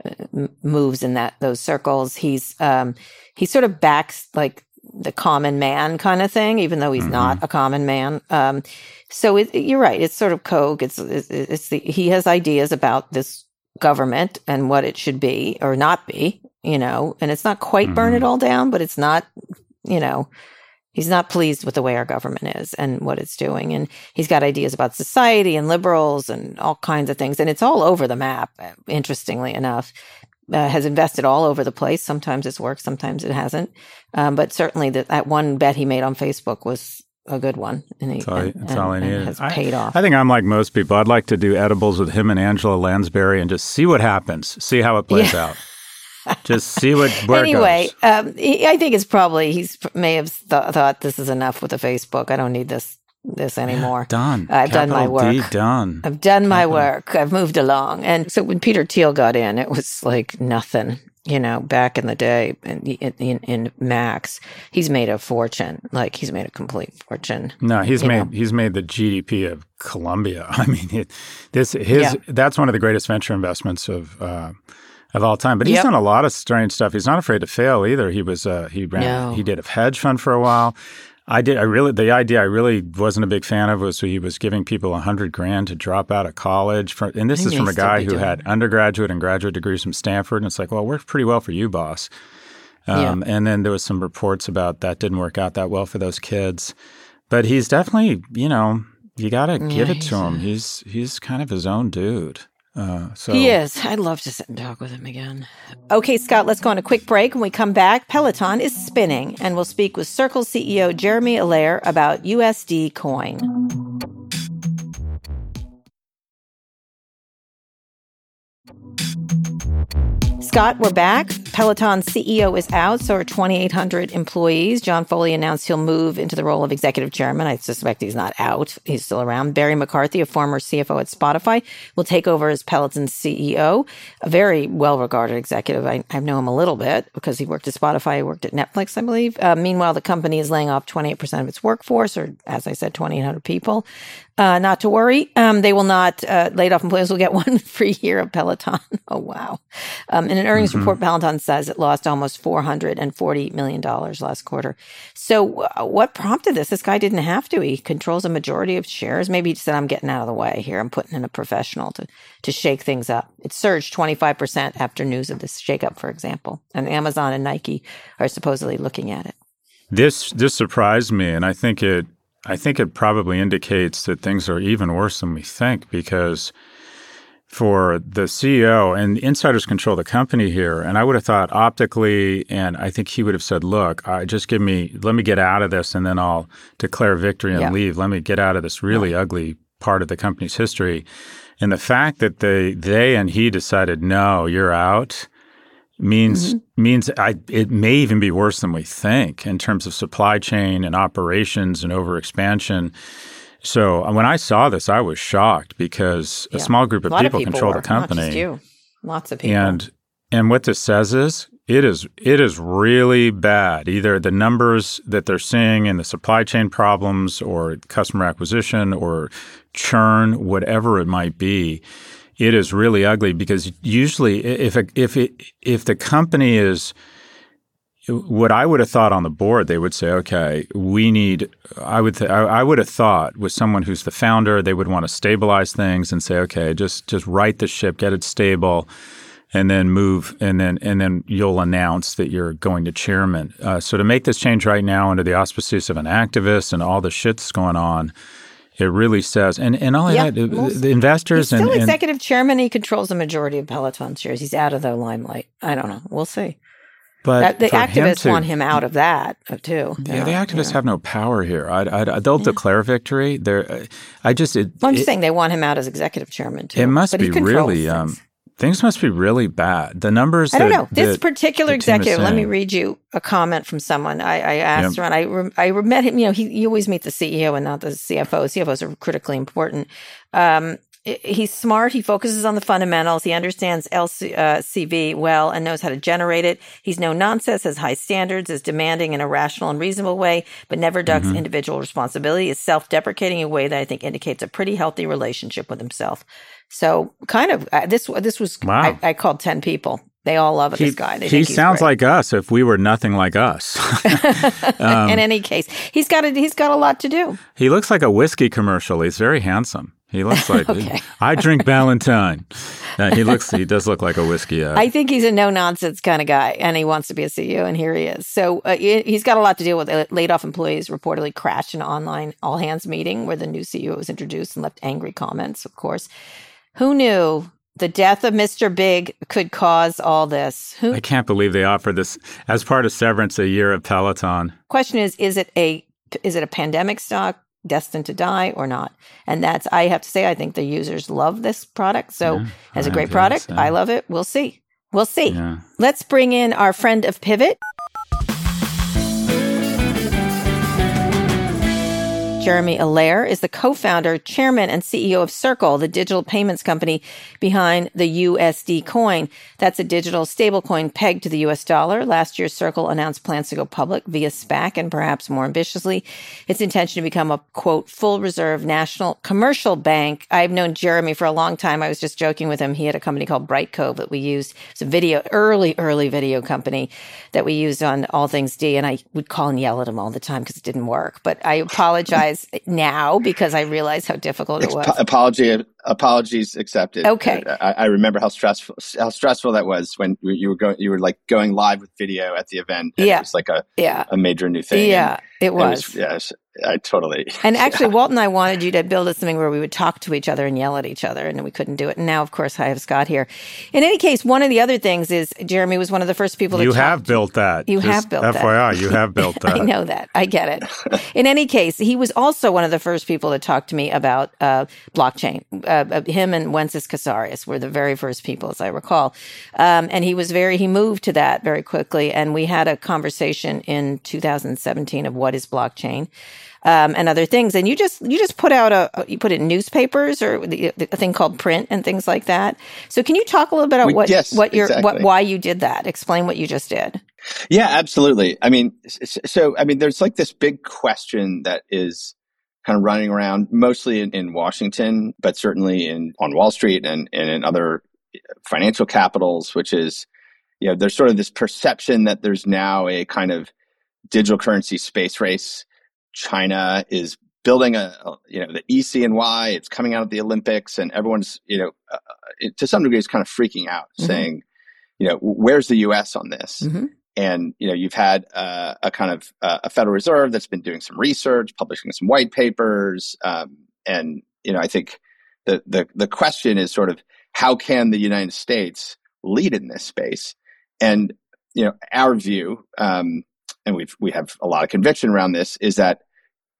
uh, moves in that those circles. He's um he sort of backs like the common man kind of thing, even though he's Mm-hmm. not a common man. Um, so it, you're right. It's sort of Koch. It's, it's it's the he has ideas about this government and what it should be or not be, you know, and it's not quite burn it all down, but it's not, you know, he's not pleased with the way our government is and what it's doing. And he's got ideas about society and liberals and all kinds of things. And it's all over the map, interestingly enough. Uh, has invested all over the place. Sometimes it's worked, sometimes it hasn't. Um, but certainly that, that one bet he made on Facebook was a good one, and, he, all, and, and, all I needed. has I- paid off. I think I'm like most people. I'd like to do edibles with him and Angela Lansbury and just see what happens, see how it plays out. Just see what anyway, um, he, I think it's probably he's may have th- thought this is enough with the Facebook. I don't need this this anymore. Done. I've done my Capital D, work. done. I've done my work. I've moved along. And so when Peter Thiel got in, it was like nothing. You know, back in the day in, in, in Max, he's made a fortune. Like he's made a complete fortune. No, he's made know. he's made the GDP of Colombia. I mean, it, this his Yeah. that's one of the greatest venture investments of uh, of all time. But he's Yep. done a lot of strange stuff. He's not afraid to fail either. He was uh, he ran No. he did a hedge fund for a while. I did. I really the idea I really wasn't a big fan of was he was giving people a hundred grand to drop out of college. For, and this is from a guy who had undergraduate and graduate degrees from Stanford. And it's like, well, it worked pretty well for you, boss. Yeah. Um, And then there was some reports about that didn't work out that well for those kids. But he's definitely, you know, you got to give it to him. He's he's kind of his own dude. Uh, so He is. I'd love to sit and talk with him again. Okay, Scott, let's go on a quick break. When we come back, Peloton is spinning, and we'll speak with Circle CEO Jeremy Allaire about USD Coin. Scott, we're back. Peloton's CEO is out, so are 2,800 employees. John Foley announced he'll move into the role of executive chairman. I suspect he's not out. He's still around. Barry McCarthy, a former CFO at Spotify, will take over as Peloton's CEO. A very well regarded executive. I, I know him a little bit because he worked at Spotify, he worked at Netflix, I believe. Uh, meanwhile, the company is laying off 28% of its workforce, or as I said, 2,800 people. Uh, not to worry. Um, they will not, uh, laid off employees will get one free year of Peloton. oh, wow. Um, in an earnings report, Peloton says it lost almost $440 million last quarter. So, uh, what prompted this? This guy didn't have to. He controls a majority of shares. Maybe he said, I'm getting out of the way here. I'm putting in a professional to, to shake things up. It surged 25% after news of this shakeup, for example. And Amazon and Nike are supposedly looking at it. this this surprised me, and I think it I think it probably indicates that things are even worse than we think because for the CEO and insiders control the company here, and I would have thought optically, and I think he would have said, "Look, I just give me, let me get out of this, and then I'll declare victory and Yeah. leave. Let me get out of this really ugly part of the company's history." And the fact that they they and he decided, "No, you're out," means means I, it may even be worse than we think in terms of supply chain and operations and overexpansion. So uh, when I saw this, I was shocked because a small group of people, of people control were, the company. Not just you. Lots of people. And and what this says is it is it is really bad. Either the numbers that they're seeing in the supply chain problems or customer acquisition or churn, whatever it might be, it is really ugly because usually if a, if it if the company is what I would have thought on the board, they would say, okay, we need. I would th- I, would have thought with someone who's the founder, they would want to stabilize things and say, okay, just just right the ship, get it stable, and then move, and then and then you'll announce that you're going to chairman. Uh, so to make this change right now under the auspices of an activist and all the shit's going on, it really says, and and all Yeah, that, the investors He's and, still and executive chairman. He controls the majority of Peloton shares. He's out of the limelight. I don't know. We'll see. but That, the for him activists to- want him out of that uh, too. Yeah, the activists have no power here. I, I, they'll declare victory. They're, I just, it, Well, I'm just saying they want him out as executive chairman too. it must But be really, um, things. must be really bad. The numbers. I don't that- know. This that particular the team is executive, let me read you a comment from someone. I, I asked Yep. and I, re- I met him. You know, he, you always meet the CEO and not the CFO. CFOs are critically important. Um, he's smart. He focuses on the fundamentals. He understands LC, uh, CV well and knows how to generate it. He's no nonsense, has high standards, is demanding in a rational and reasonable way, but never ducks Mm-hmm. individual responsibility. Is self-deprecating in a way that I think indicates a pretty healthy relationship with himself. So, kind of uh, this. This was Wow. I, I called ten people. They all love He, this guy. They he sounds great. like us if we were nothing like us. Um, in any case, he's got a, he's got a lot to do. he looks like a whiskey commercial. He's very handsome. He looks like Okay. I drink Valentine. Uh, he looks. He does look like a whiskey. Uh, I think he's a no nonsense kind of guy, and he wants to be a CEO, and here he is. So uh, he- he's got a lot to deal with. Uh, Laid off employees reportedly crashed an online all hands meeting where the new CEO was introduced and left angry comments. Of course, who knew the death of Mr. Big could cause all this? Who I can't believe they offered this as part of severance. A year of Peloton. question is is it a is it a pandemic stock destined to die or not? And that's I have to say I think the users love this product. So Yeah, as a great product. I love it. We'll see. We'll see. Yeah. Let's bring in our friend of Pivot. Jeremy Allaire is the co-founder, chairman, and CEO of Circle, the digital payments company behind the USD coin. That's a digital stablecoin pegged to the US dollar. Last year, Circle announced plans to go public via SPAC and perhaps more ambitiously, its intention to become a quote, full reserve national commercial bank. I've known Jeremy for a long time. I was just joking with him. He had a company called Bright Brightcove that we used. It's a video, early, early video company that we used on AllThingsD. And I would call and yell at him all the time because it didn't work. But I apologize now because I realize how difficult it was. Ap- apology apologies accepted Okay. Uh, I, I remember how stressful how stressful that was when you were going you were like going live with video at the event Yeah. it was like a, Yeah. a major new thing Yeah, it And was. yeah i totally And actually, Walt and I wanted you to build us something where we would talk to each other and yell at each other, and we couldn't do it. And now, of course, I have Scott here. In any case, one of the other things is Jeremy was one of the first people to You talk have built that. You Just have built that. FYI, you have built that. I know that. I get it. In any case, he was also one of the first people to talk to me about uh, blockchain. Uh, uh, him and Wences Casares were the very first people, as I recall. Um, and he was very, he moved to that very quickly. And we had a conversation in 2017 of what is blockchain. Um, and other things, and you just you just put out a you put it in newspapers or the, the, a thing called print and things like that. So can you talk a little bit about what yes, what your what why you did that? Explain what you just did. Yeah, absolutely. I mean, so I mean, there's like this big question that is kind of running around, mostly in, in Washington, but certainly in on Wall Street and, and in other financial capitals, which is, you know, there's sort of this perception that there's now a kind of digital currency space race. China is building a, a- you know, the E ECNY. It's coming out of the Olympics, and everyone's, you know, uh, it, to some degree, is kind of freaking out, Mhm. saying, you know, where's the U.S. on this? Mhm. and you know you've had uh, a kind of uh, a Federal Reserve that's been doing some research, publishing some white papers, um, and you know I think the the the question is sort of how can the United States lead in this space, and you know our view, um, and we've we have a lot of conviction around this, is that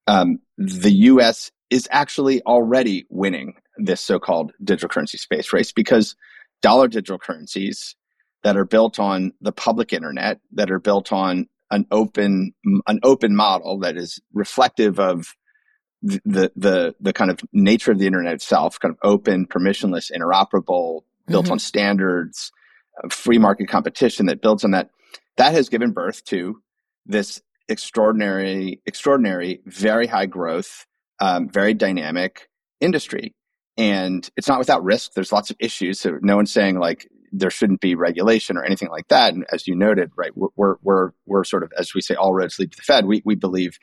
um, the U.S. is actually already winning this so-called digital currency space race because dollar digital currencies that are built on the public internet, that are built on an open an open model that is reflective of the the the, kind of nature of the internet itself, kind of open, permissionless, interoperable, built Mhm. on standards, uh, free market competition that builds on that. That has given birth to this extraordinary, extraordinary, very high growth, um, very dynamic industry. And it's not without risk. There's lots of issues. So no one's saying like there shouldn't be regulation or anything like that. And as you noted, right, we're we're we're, sort of as we say, all roads lead to the Fed. We we believe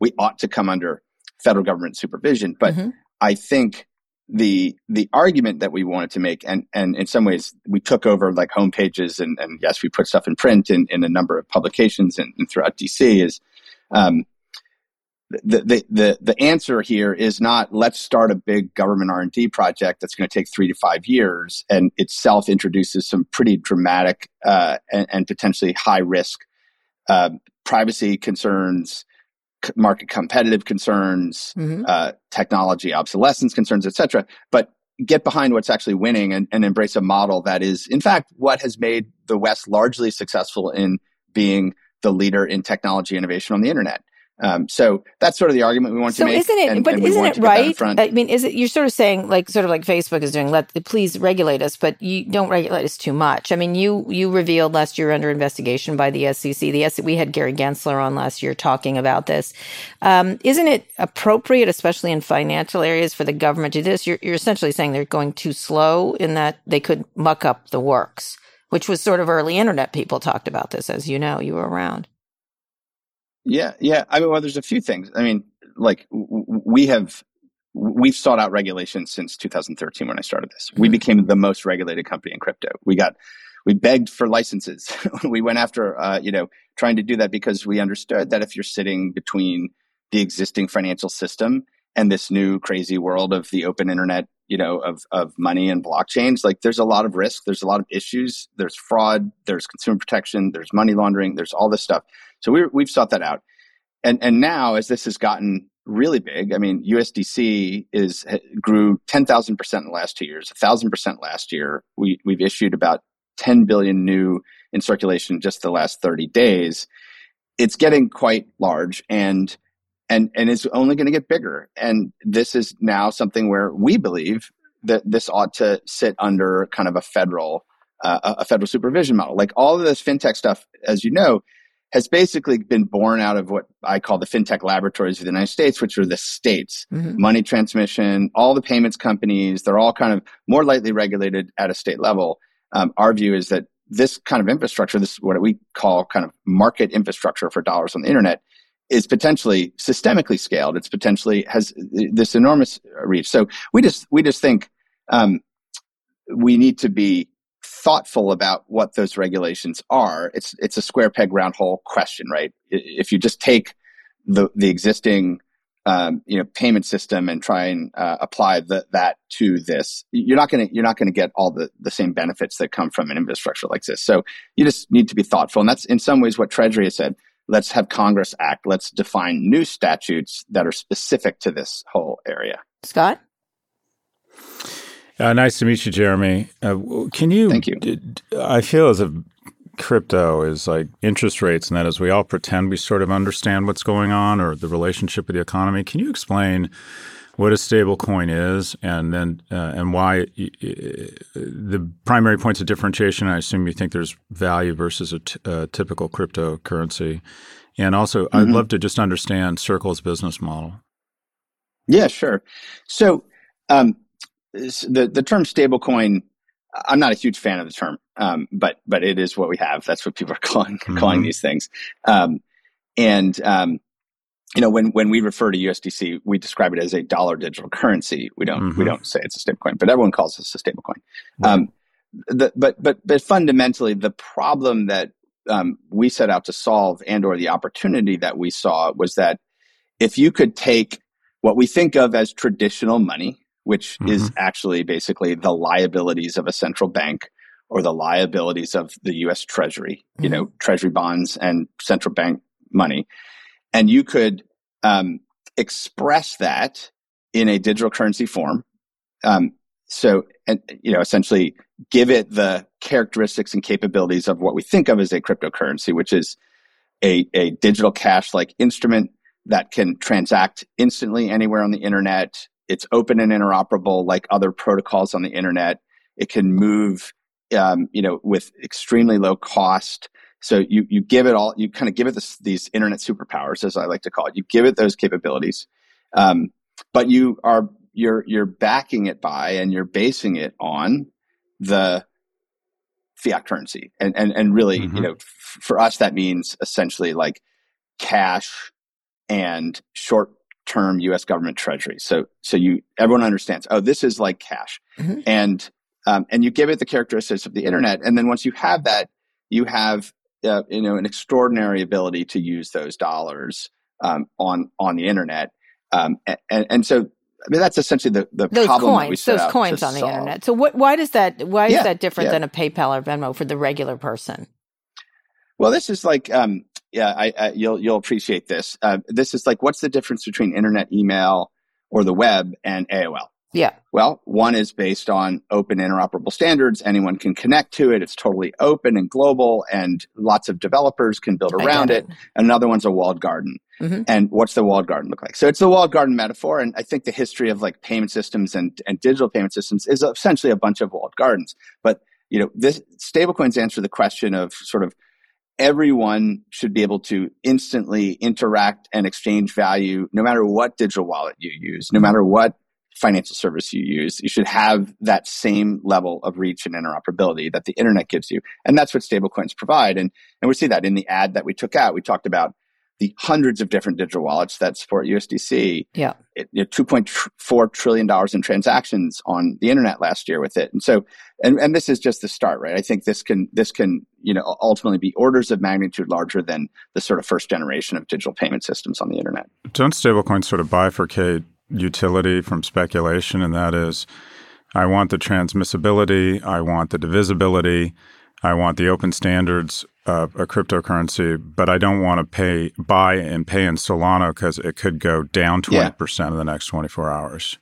we ought to come under federal government supervision. But Mhm. I think the the argument that we wanted to make, and and in some ways we took over like homepages, and and yes, we put stuff in print in, in a number of publications and, and throughout DC is. Um, the, the the the answer here is not let's start a big government R and D project that's going to take three to five years and itself introduces some pretty dramatic uh, and, and potentially high risk uh, privacy concerns, market competitive concerns, Mhm. uh, technology obsolescence concerns, etc. But get behind what's actually winning and, and embrace a model that is, in fact, what has made the West largely successful in being the leader in technology innovation on the internet. Um, so that's sort of the argument we want So to make. So isn't it? and- but and isn't it to put that in right? I mean, is it? You're sort of saying like sort of like Facebook is doing. Let please regulate us, but you don't regulate us too much. I mean, you you revealed last year under investigation by the SEC. The SEC, we had Gary Gensler on last year talking about this. Um, isn't it appropriate, especially in financial areas, for the government to do this? You're, you're essentially saying they're going too slow in that they could muck up the works, which was sort of early internet people talked about this, as you know, you were around. Yeah, yeah. I mean, well, there's a few things. I mean, like w- we have, we've sought out regulation since 2013 when I started this. We Mhm. became the most regulated company in crypto. We got, we begged for licenses. we went after, uh, you know, trying to do that because we understood that if you're sitting between the existing financial system and this new crazy world of the open internet, you know, of of money and blockchains, like there's a lot of risk, there's a lot of issues, there's fraud, there's consumer protection, there's money laundering, there's all this stuff. So we we've sought that out. and and now as this has gotten really big, I mean, USDC is grew ten thousand percent in the last two years, thousand percent last year. We we've issued about ten billion new in circulation just the last thirty days. It's getting quite large, and and and it's only going to get bigger. And this is now something where we believe that this ought to sit under kind of a federal uh, a federal supervision model. Like all of this fintech stuff, as you know, has basically been born out of what I call the fintech laboratories of the United States, which are the states, mm-hmm. money transmission, all the payments companies. They're all kind of more lightly regulated at a state level. Um, our view is that this kind of infrastructure, this what we call kind of market infrastructure for dollars on the internet, is potentially systemically scaled. It's potentially has this enormous reach. So we just we just think um, we need to be thoughtful about what those regulations are. It's it's a square peg round hole question, right? If you just take the the existing um, you know payment system and try and uh, apply the, that to this, you're not going to you're not going to get all the the same benefits that come from an infrastructure like this. So you just need to be thoughtful, and that's in some ways what Treasury has said let's have Congress act. Let's define new statutes that are specific to this whole area. Scott? Uh, nice to meet you, Jeremy. Uh, can you? Thank you. I feel as if crypto is like interest rates, and that as we all pretend we sort of understand what's going on or the relationship with the economy. Can you explain what a stable coin is, and then uh, and why the primary points of differentiation. I assume you think there's value versus a, t- a typical cryptocurrency, and also mm-hmm. I'd love to just understand Circle's business model. Yeah, sure. So um, the the term stablecoin, I'm not a huge fan of the term, um, but but it is what we have. That's what people are calling mm-hmm. calling these things, um, and um, you know, when when we refer to USDC, we describe it as a dollar digital currency. We don't mm-hmm. we don't say it's a stablecoin, but everyone calls this a stablecoin. Right. Um, the, but but but fundamentally, the problem that um, we set out to solve and or the opportunity that we saw was that if you could take what we think of as traditional money, which mm-hmm. is actually basically the liabilities of a central bank or the liabilities of the U.S. Treasury, mm-hmm. you know, Treasury bonds and central bank money, and you could um, express that in a digital currency form. Um, so, and, you know, essentially give it the characteristics and capabilities of what we think of as a cryptocurrency, which is a, a digital cash like instrument that can transact instantly anywhere on the internet. It's open and interoperable like other protocols on the internet. It can move, um, you know, with extremely low cost. So you you give it all, you kind of give it this, these internet superpowers, as I like to call it. You give it those capabilities, um, but you are you're you're backing it by and you're basing it on the fiat currency, and and and really, mm-hmm. you know, f- for us that means essentially like cash and short term U.S. government treasury. So so you everyone understands. Oh, this is like cash, mm-hmm. and um, and you give it the characteristics of the internet, and then once you have that, you have uh, you know an extraordinary ability to use those dollars um, on on the internet, um, and, and so I mean that's essentially the the those problem coins, those coins on the internet. So what? Why does that? Why yeah, is that different yeah. than a PayPal or Venmo for the regular person? Well, this is like um, yeah, I, I, you'll you'll appreciate this. Uh, this is like what's the difference between internet email or the web and AOL? Yeah. Well, one is based on open interoperable standards. Anyone can connect to it. It's totally open and global, and lots of developers can build around it. it. Another one's a walled garden. Mm-hmm. And what's the walled garden look like? So it's the walled garden metaphor. And I think the history of like payment systems and, and digital payment systems is essentially a bunch of walled gardens. But, you know, this stablecoins answer the question of sort of everyone should be able to instantly interact and exchange value no matter what digital wallet you use, no matter what financial service you use. You should have that same level of reach and interoperability that the internet gives you. And that's what stablecoins provide. And, and we see that in the ad that we took out. We talked about the hundreds of different digital wallets that support USDC. Yeah. It, you know, $2.4 trillion in transactions on the internet last year with it. And so, and, and this is just the start, right? I think this can, this can, you know, ultimately be orders of magnitude larger than the sort of first generation of digital payment systems on the internet. Don't stablecoins sort of bifurcate utility from speculation, and that is I want the transmissibility, I want the divisibility, I want the open standards of a cryptocurrency, but I don't want to pay buy and pay in Solana because it could go down twenty percent in the next twenty four hours.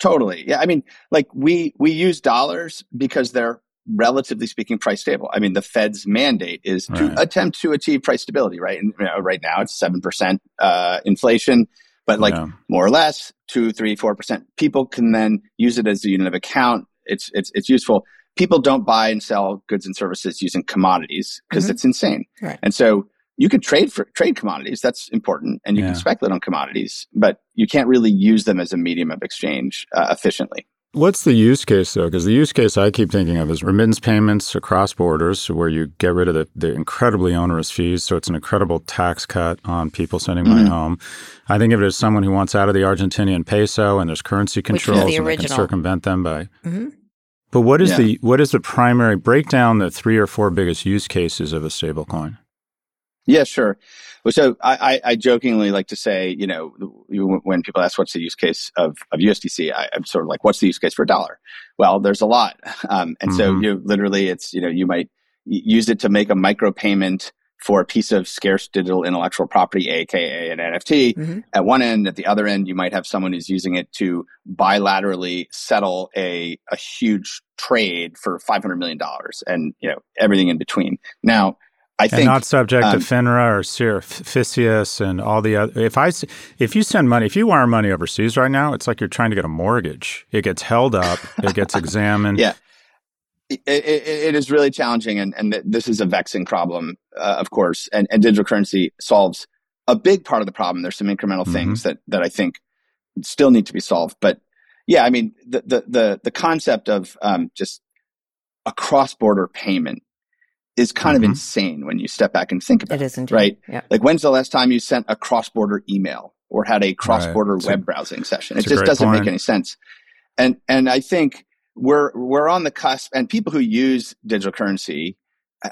Totally. Yeah. I mean, like we we use dollars because they're relatively speaking price stable. I mean, the Fed's mandate is to right. attempt to achieve price stability, right? And you know, right now it's seven percent uh, inflation, but like yeah. more or less two, three, four percent. People can then use it as a unit of account. It's it's it's useful people don't buy and sell goods and services using commodities because mm-hmm. it's insane. Right. And so you can trade for trade commodities. That's important, and you yeah. can speculate on commodities, but you can't really use them as a medium of exchange uh, efficiently. What's the use case though? Because the use case I keep thinking of is remittance payments across borders, where you get rid of the, the incredibly onerous fees. So it's an incredible tax cut on people sending money mm-hmm. home. I think of it as someone who wants out of the Argentinian peso and there's currency controls the and they can circumvent them by mm-hmm. But what is yeah. the what is the primary breakdown the three or four biggest use cases of a stablecoin? Yeah, sure. Well, so I, I, jokingly like to say, you know, when people ask what's the use case of, of USDC, I, am sort of like, what's the use case for a dollar? Well, there's a lot, um, and mm-hmm. so you literally, it's you know, you might use it to make a micro payment for a piece of scarce digital intellectual property, aka an NFT, mm-hmm. at one end. At the other end, you might have someone who's using it to bilaterally settle a, a huge trade for five hundred million dollars, and you know everything in between. Now, I think and not subject um, to FINRA or CERFICIS and all the other. If I if you send money, if you wire money overseas right now, it's like you're trying to get a mortgage. It gets held up. it gets examined. Yeah it, it, it is really challenging, and, and this is a vexing problem, uh, of course. And, and digital currency solves a big part of the problem. There's some incremental mm-hmm. things that that I think still need to be solved. But yeah, I mean, the the the, the concept of um, just a cross border payment is kind mm-hmm. of insane when you step back and think about it. It isn't right. Yeah. Like when's the last time you sent a cross border email or had a cross border right. web a, browsing session? It just doesn't point. make any sense. And and I think we're we're on the cusp, and people who use digital currency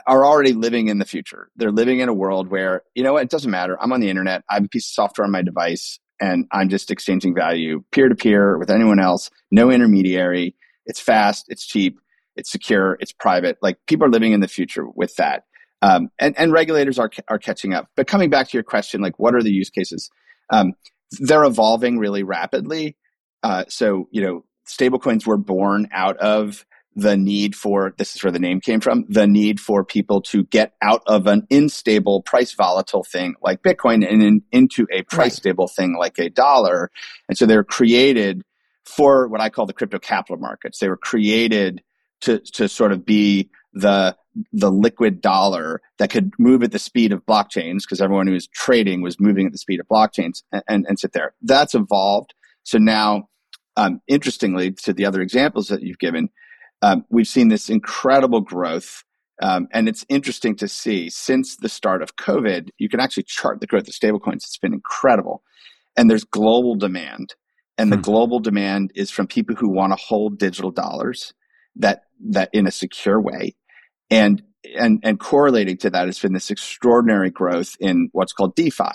are already living in the future. They're living in a world where you know what, it doesn't matter. I'm on the internet. I have a piece of software on my device, and I'm just exchanging value peer to peer with anyone else. No intermediary. It's fast. It's cheap. It's secure. It's private. Like people are living in the future with that. Um, and, and regulators are, are catching up. But coming back to your question, like what are the use cases? Um, they're evolving really rapidly. Uh, so, you know, stablecoins were born out of the need for this is where the name came from the need for people to get out of an unstable price volatile thing like bitcoin and in, into a price right. stable thing like a dollar and so they're created for what i call the crypto capital markets they were created to to sort of be the the liquid dollar that could move at the speed of blockchains because everyone who was trading was moving at the speed of blockchains and, and, and sit there that's evolved so now um, interestingly, to the other examples that you've given, um, we've seen this incredible growth. Um, and it's interesting to see since the start of COVID, you can actually chart the growth of stablecoins. It's been incredible. And there's global demand. And the hmm. global demand is from people who want to hold digital dollars that, that in a secure way. And, and, and correlating to that has been this extraordinary growth in what's called DeFi.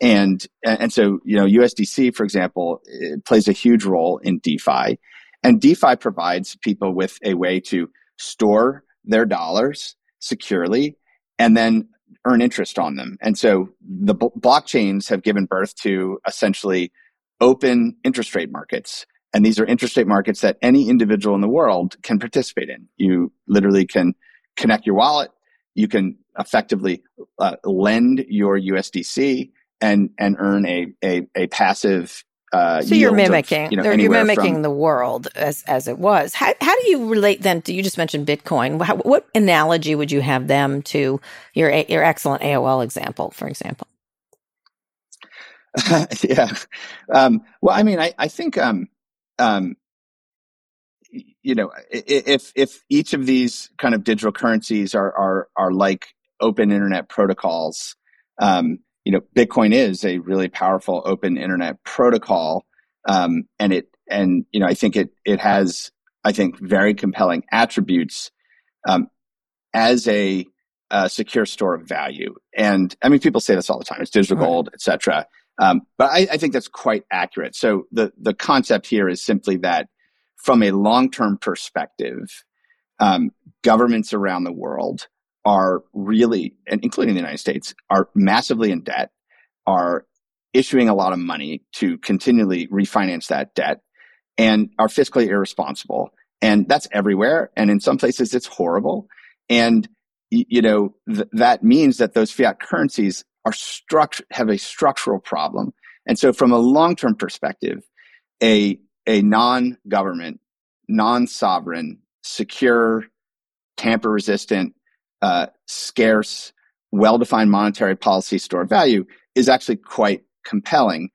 And, and so, you know, USDC, for example, eh, plays a huge role in DeFi. And DeFi provides people with a way to store their dollars securely and then earn interest on them. And so the blockchains have given birth to essentially open interest rate markets. And these are interest rate markets that any individual in the world can participate in. You literally can connect your wallet. You can effectively uh, lend your USDC and and earn a a, a passive uh, so you're mimicking of, you know, you're mimicking from, the world as as it was how, how do you relate then to you just mentioned bitcoin how, what analogy would you have them to your your excellent aol example for example yeah um, well i mean i, I think um, um, you know if if each of these kind of digital currencies are are are like open internet protocols um, you know, Bitcoin is a really powerful open internet protocol. Um, and it, and, you know, I think it, it has, I think, very compelling attributes, um, as a, a, secure store of value. And I mean, people say this all the time. It's digital right. gold, et cetera. Um, but I, I think that's quite accurate. So the, the concept here is simply that from a long-term perspective, um, governments around the world are really, and including the United States, are massively in debt, are issuing a lot of money to continually refinance that debt, and are fiscally irresponsible. And that's everywhere. And in some places, it's horrible. And you know th- that means that those fiat currencies are struct- have a structural problem. And so, from a long term perspective, a a non government, non sovereign, secure, tamper resistant, uh, scarce, well defined monetary policy store value is actually quite compelling.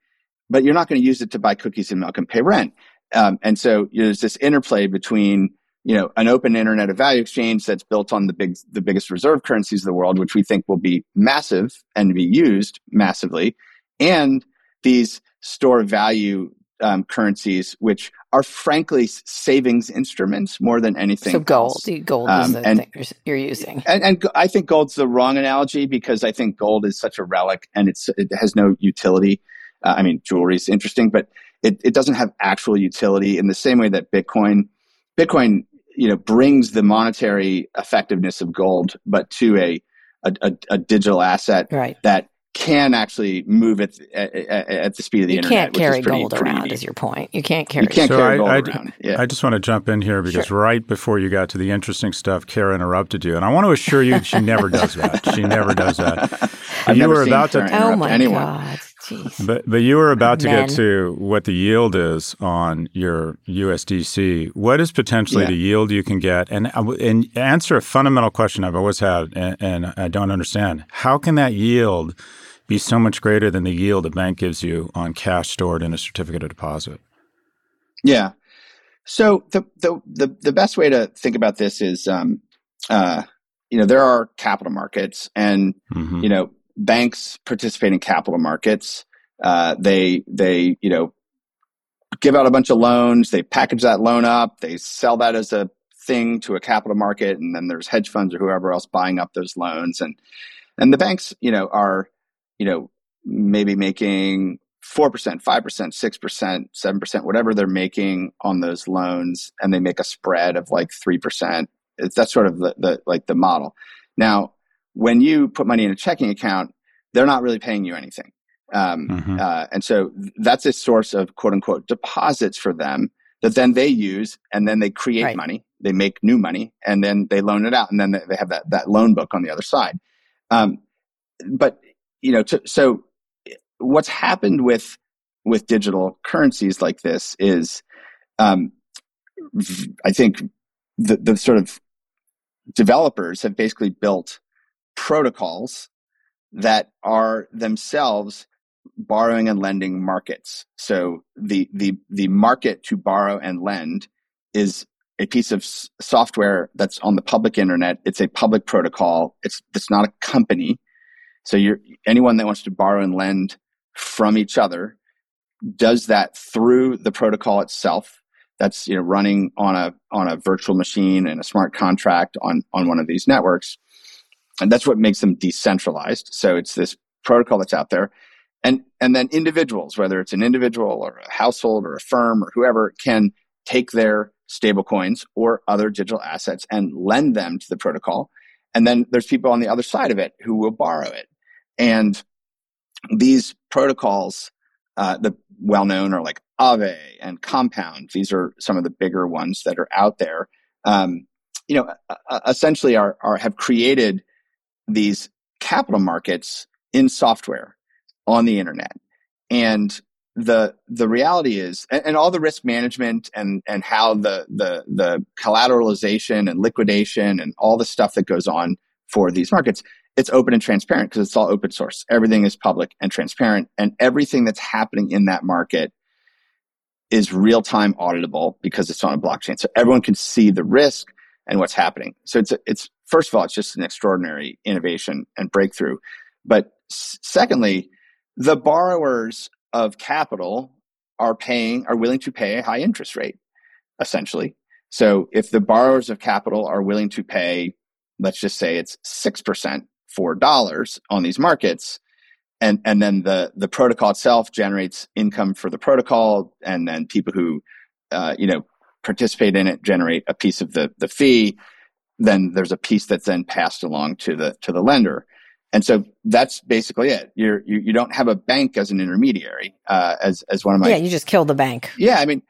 But you're not going to use it to buy cookies and milk and pay rent. Um, and so you know, there's this interplay between you know an open internet of value exchange that's built on the big the biggest reserve currencies of the world, which we think will be massive and be used massively, and these store value um, currencies, which are frankly savings instruments more than anything. So gold, else. gold um, is the and, thing you're, you're using, and, and, I think gold's the wrong analogy because I think gold is such a relic and it's it has no utility. Uh, I mean, jewelry is interesting, but it, it doesn't have actual utility in the same way that Bitcoin, Bitcoin, you know, brings the monetary effectiveness of gold, but to a a, a, a digital asset right. that can actually move at, at, at, the speed of the you internet. You can't carry pretty, gold pretty around, neat. is your point. You can't carry. You can't so carry I, gold I, around. Yeah. I just want to jump in here because sure. right before you got to the interesting stuff, Kara interrupted you, and I want to assure you she never does that. She never does that. I've you never were seen about Karen to. Oh my anyone. god. Jeez. But but you were about to Men. get to what the yield is on your USDC. What is potentially Yeah. the yield you can get? And and answer a fundamental question I've always had, and, and I don't understand. How can that yield be so much greater than the yield a bank gives you on cash stored in a certificate of deposit? Yeah. So the the the, the best way to think about this is, um, uh, you know, there are capital markets, and Mhm. you know, banks participate in capital markets. Uh, they they you know give out a bunch of loans. They package that loan up. They sell that as a thing to a capital market, and then there's hedge funds or whoever else buying up those loans. And and the banks, you know, are you know maybe making four percent, five percent, six percent, seven percent, whatever they're making on those loans, and they make a spread of like three percent. That's sort of the, the like the model. Now, when you put money in a checking account, they're not really paying you anything. Um, Mhm. uh, and so that's a source of quote unquote deposits for them that then they use and then they create Right. money. They make new money and then they loan it out and then they- they have that, that loan book on the other side. Um, but, you know, to, so what's happened with, with digital currencies like this is, um, v- I think the, the sort of developers have basically built protocols that are themselves borrowing and lending markets. So the the the market to borrow and lend is a piece of s- software that's on the public internet. It's a public protocol. It's it's not a company. So you're anyone that wants to borrow and lend from each other does that through the protocol itself. That's you know running on a on a virtual machine and a smart contract on on one of these networks and that's what makes them decentralized so it's this protocol that's out there and and then individuals whether it's an individual or a household or a firm or whoever can take their stable coins or other digital assets and lend them to the protocol and then there's people on the other side of it who will borrow it and these protocols uh, the well known are like Aave and Compound. These are some of the bigger ones that are out there. Um, you know, essentially are, are have created these capital markets in software on the internet, and the the reality is, and, and all the risk management and and how the the the collateralization and liquidation and all the stuff that goes on for these markets it's open and transparent because it's all open source. Everything is public and transparent, and everything that's happening in that market is real time auditable because it's on a blockchain. So everyone can see the risk and what's happening. So it's it's first of all, it's just an extraordinary innovation and breakthrough. But secondly, the borrowers of capital are paying are willing to pay a high interest rate, essentially. So if the borrowers of capital are willing to pay, let's just say it's six percent for dollars on these markets and and then the the protocol itself generates income for the protocol and then people who uh, you know participate in it generate a piece of the the fee then there's a piece that's then passed along to the to the lender. And so that's basically it. You're, you you don't have a bank as an intermediary, uh, as as one of my yeah. You just kill the bank. Yeah, I mean,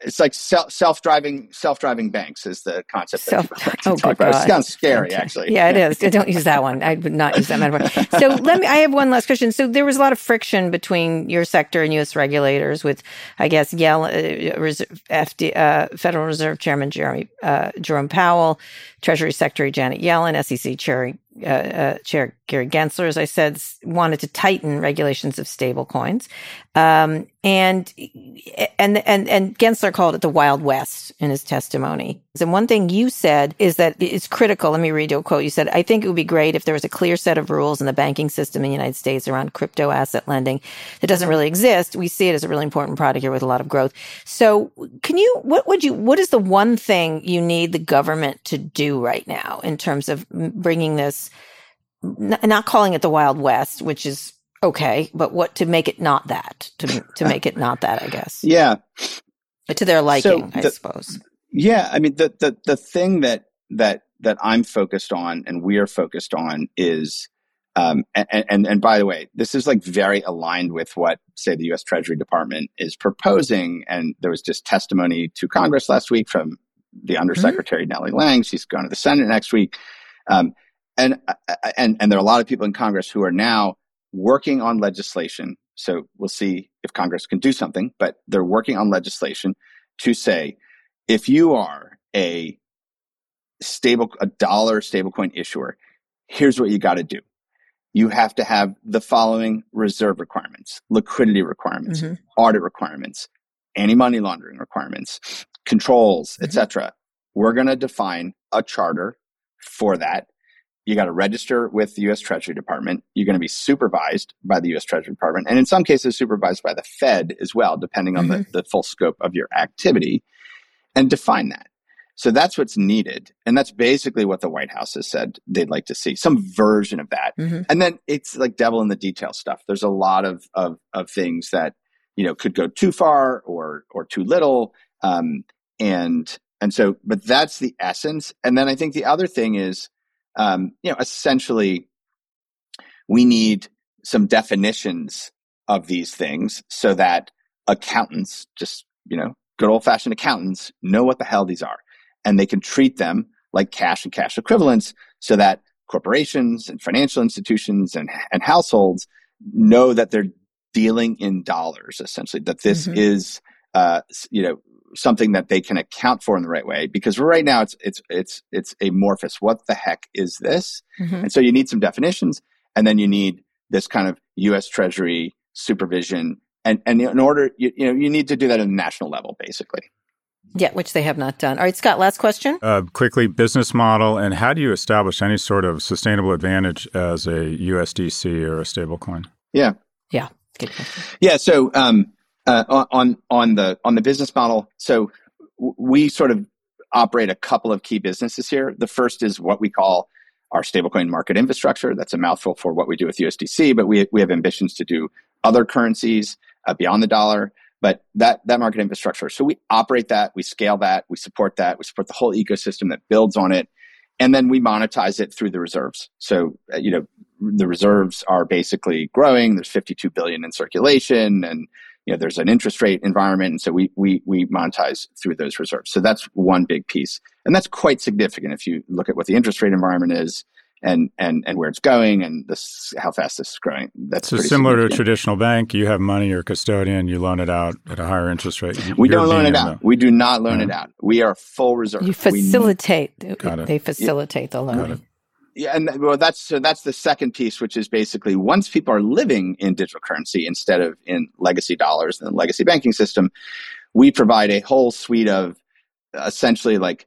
it's like self driving self driving banks is the concept. Self, oh, talk about. It sounds scary, okay. actually. Yeah, it is. Don't use that one. I would not use that metaphor. so let me. I have one last question. So there was a lot of friction between your sector and U.S. regulators, with I guess Yell, uh, FD, uh, Federal Reserve Chairman Jeremy uh, Jerome Powell, Treasury Secretary Janet Yellen, SEC Chair uh, uh, Chair Gary Gensler, as I said, wanted to tighten regulations of stablecoins, um, and and and and Gensler called it the Wild West in his testimony. And one thing you said is that it's critical. Let me read you a quote. You said, "I think it would be great if there was a clear set of rules in the banking system in the United States around crypto asset lending that doesn't really exist. We see it as a really important product here with a lot of growth. So, can you? What would you? What is the one thing you need the government to do right now in terms of bringing this?" Not calling it the Wild West, which is okay, but what to make it not that, to to make it not that, I guess. Yeah, but to their liking, so the, I suppose. Yeah, I mean the the the thing that that that I'm focused on and we are focused on is. Um, and, and and by the way, this is like very aligned with what, say, the U.S. Treasury Department is proposing. And there was just testimony to Congress last week from the Undersecretary mm-hmm. Nellie Liang. She's going to the Senate next week. Um, and and and there are a lot of people in Congress who are now working on legislation. So we'll see if Congress can do something, but they're working on legislation to say if you are a stable a dollar stablecoin issuer, here's what you got to do. You have to have the following reserve requirements, liquidity requirements, mm-hmm. audit requirements, any money laundering requirements, controls, mm-hmm. etc. We're going to define a charter for that you got to register with the US Treasury Department. You're going to be supervised by the US Treasury Department, and in some cases, supervised by the Fed as well, depending on mm-hmm. the, the full scope of your activity, and define that. So that's what's needed. And that's basically what the White House has said they'd like to see some version of that. Mm-hmm. And then it's like devil in the detail stuff. There's a lot of, of, of things that, you know, could go too far or, or too little. Um, and, and so, but that's the essence. And then I think the other thing is, um, you know, essentially, we need some definitions of these things so that accountants, just, you know, good old fashioned accountants, know what the hell these are. And they can treat them like cash and cash equivalents so that corporations and financial institutions and, and households know that they're dealing in dollars, essentially, that this mm-hmm. is, uh, you know, something that they can account for in the right way because right now it's it's it's it's amorphous what the heck is this mm-hmm. and so you need some definitions and then you need this kind of us treasury supervision and and in order you, you know you need to do that at a national level basically yeah, which they have not done. All right, Scott, last question. Uh, quickly, business model, and how do you establish any sort of sustainable advantage as a USDC or a stablecoin? Yeah. Yeah, good question. Yeah, so um, uh, on on the on the business model. So we sort of operate a couple of key businesses here. The first is what we call our stablecoin market infrastructure. That's a mouthful for what we do with USDC, but we we have ambitions to do other currencies uh, beyond the dollar. But that that market infrastructure, so we operate that, we scale that, we support that, we support the whole ecosystem that builds on it, and then we monetize it through the reserves. So uh, you know the reserves are basically growing. There's 52 billion in circulation, and you know there's an interest rate environment and so we we we monetize through those reserves. So that's one big piece. And that's quite significant if you look at what the interest rate environment is and and and where it's going and this how fast this is growing. That's so similar to a traditional bank you have money you're a custodian you loan it out at a higher interest rate. You, we don't loan it out. though. we do not loan it uh-huh. out. We are full reserve. You facilitate we, they facilitate the loan yeah, and well, that's so that's the second piece, which is basically once people are living in digital currency instead of in legacy dollars and the legacy banking system, we provide a whole suite of essentially like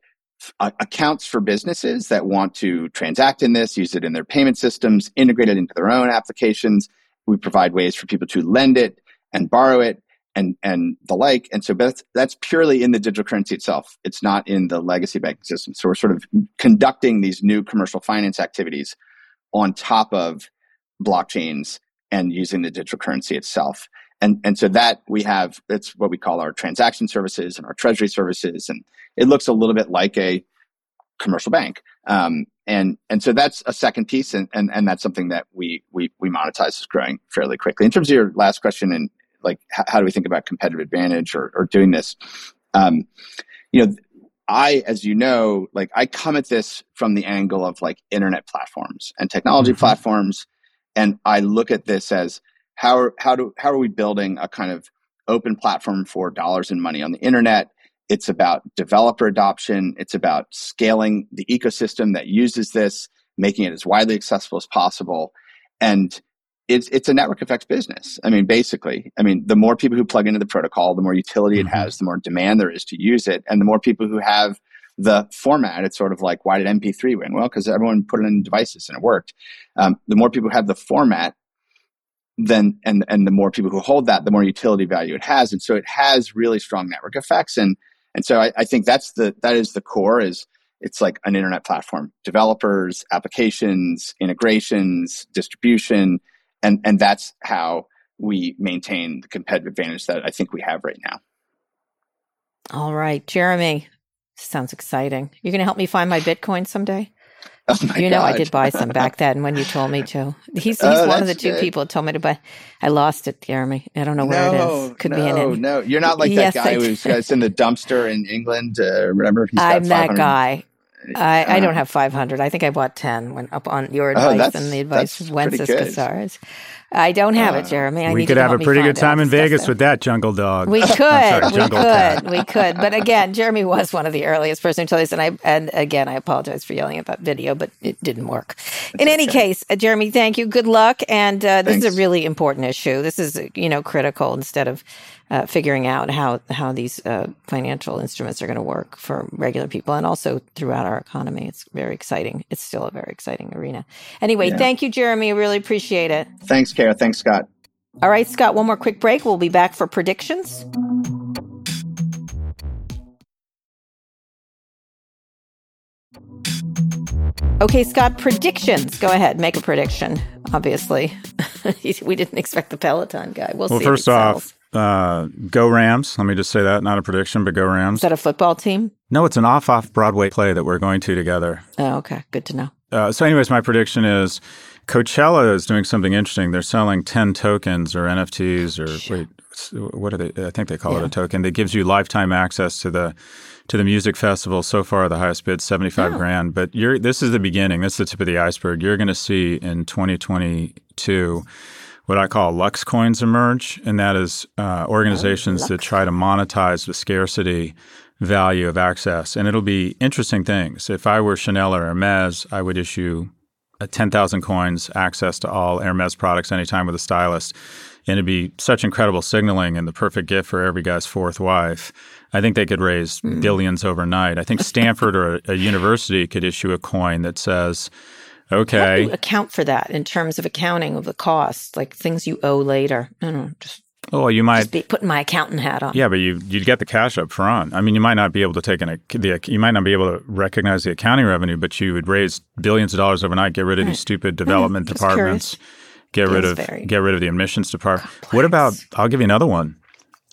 uh, accounts for businesses that want to transact in this, use it in their payment systems, integrate it into their own applications. We provide ways for people to lend it and borrow it and and the like. And so that's that's purely in the digital currency itself. It's not in the legacy banking system. So we're sort of conducting these new commercial finance activities on top of blockchains and using the digital currency itself. And and so that we have it's what we call our transaction services and our treasury services. And it looks a little bit like a commercial bank. Um, and and so that's a second piece, and and, and that's something that we we we monetize is growing fairly quickly. In terms of your last question, and like how, how do we think about competitive advantage or, or doing this? Um, you know, I, as you know, like I come at this from the angle of like internet platforms and technology mm-hmm. platforms, and I look at this as how how do how are we building a kind of open platform for dollars and money on the internet it's about developer adoption. It's about scaling the ecosystem that uses this, making it as widely accessible as possible. And it's, it's a network effects business. I mean, basically, I mean, the more people who plug into the protocol, the more utility mm-hmm. it has, the more demand there is to use it. And the more people who have the format, it's sort of like, why did MP3 win? Well, because everyone put it in devices and it worked. Um, the more people have the format, then and and the more people who hold that, the more utility value it has, and so it has really strong network effects. And and so I, I think that's the that is the core is it's like an internet platform developers applications integrations distribution and and that's how we maintain the competitive advantage that i think we have right now all right jeremy sounds exciting you're going to help me find my bitcoin someday Oh you know, I did buy some back then when you told me to. He's, he's oh, one of the two good. people who told me to buy. I lost it, Jeremy. I don't know where no, it is. Could no, be in it. No, you're not like yes, that guy who's in the dumpster in England. Uh, remember? I'm that guy. I, I, don't uh-huh. have 500. I think I bought 10 when up on your oh, advice oh, and the advice of Wences Casares. I don't have uh, it, Jeremy. I we could have a pretty good time in Vegas with that jungle dog. We could, sorry, we could, cat. we could. But again, Jeremy was one of the earliest person to tell us, and I and again, I apologize for yelling at that video, but it didn't work. That's in any case, uh, Jeremy, thank you. Good luck, and uh, this is a really important issue. This is you know critical instead of uh, figuring out how how these uh, financial instruments are going to work for regular people and also throughout our economy. It's very exciting. It's still a very exciting arena. Anyway, yeah. thank you, Jeremy. I really appreciate it. Thanks, Kara. Thanks, Scott. All right, Scott. One more quick break. We'll be back for predictions. Okay, Scott, predictions. Go ahead, make a prediction. Obviously, we didn't expect the Peloton guy. We'll, well see. First off, uh, go Rams. Let me just say that, not a prediction, but go Rams. Is that a football team? No, it's an off off Broadway play that we're going to together. Oh, okay. Good to know. Uh, so, anyways, my prediction is Coachella is doing something interesting. They're selling 10 tokens or NFTs or wait, what are they? I think they call yeah. it a token that gives you lifetime access to the to the music festival. So far, the highest bid, 75 oh. grand. But you're, this is the beginning. This is the tip of the iceberg. You're going to see in 2022 what I call Lux coins emerge, and that is uh, organizations oh, that try to monetize the scarcity value of access. And it'll be interesting things. If I were Chanel or Hermes, I would issue 10,000 coins access to all Hermes products anytime with a stylist. And it'd be such incredible signaling and the perfect gift for every guy's fourth wife. I think they could raise mm. billions overnight. I think Stanford or a, a university could issue a coin that says, Okay. account for that in terms of accounting of the cost, like things you owe later? I don't know, just Oh, you might be putting my accountant hat on. Yeah, but you you'd get the cash up front. I mean, you might not be able to take an the you might not be able to recognize the accounting revenue, but you would raise billions of dollars overnight. Get rid of right. these stupid development departments. Curious. Get rid of get rid of the admissions department. Complex. What about? I'll give you another one.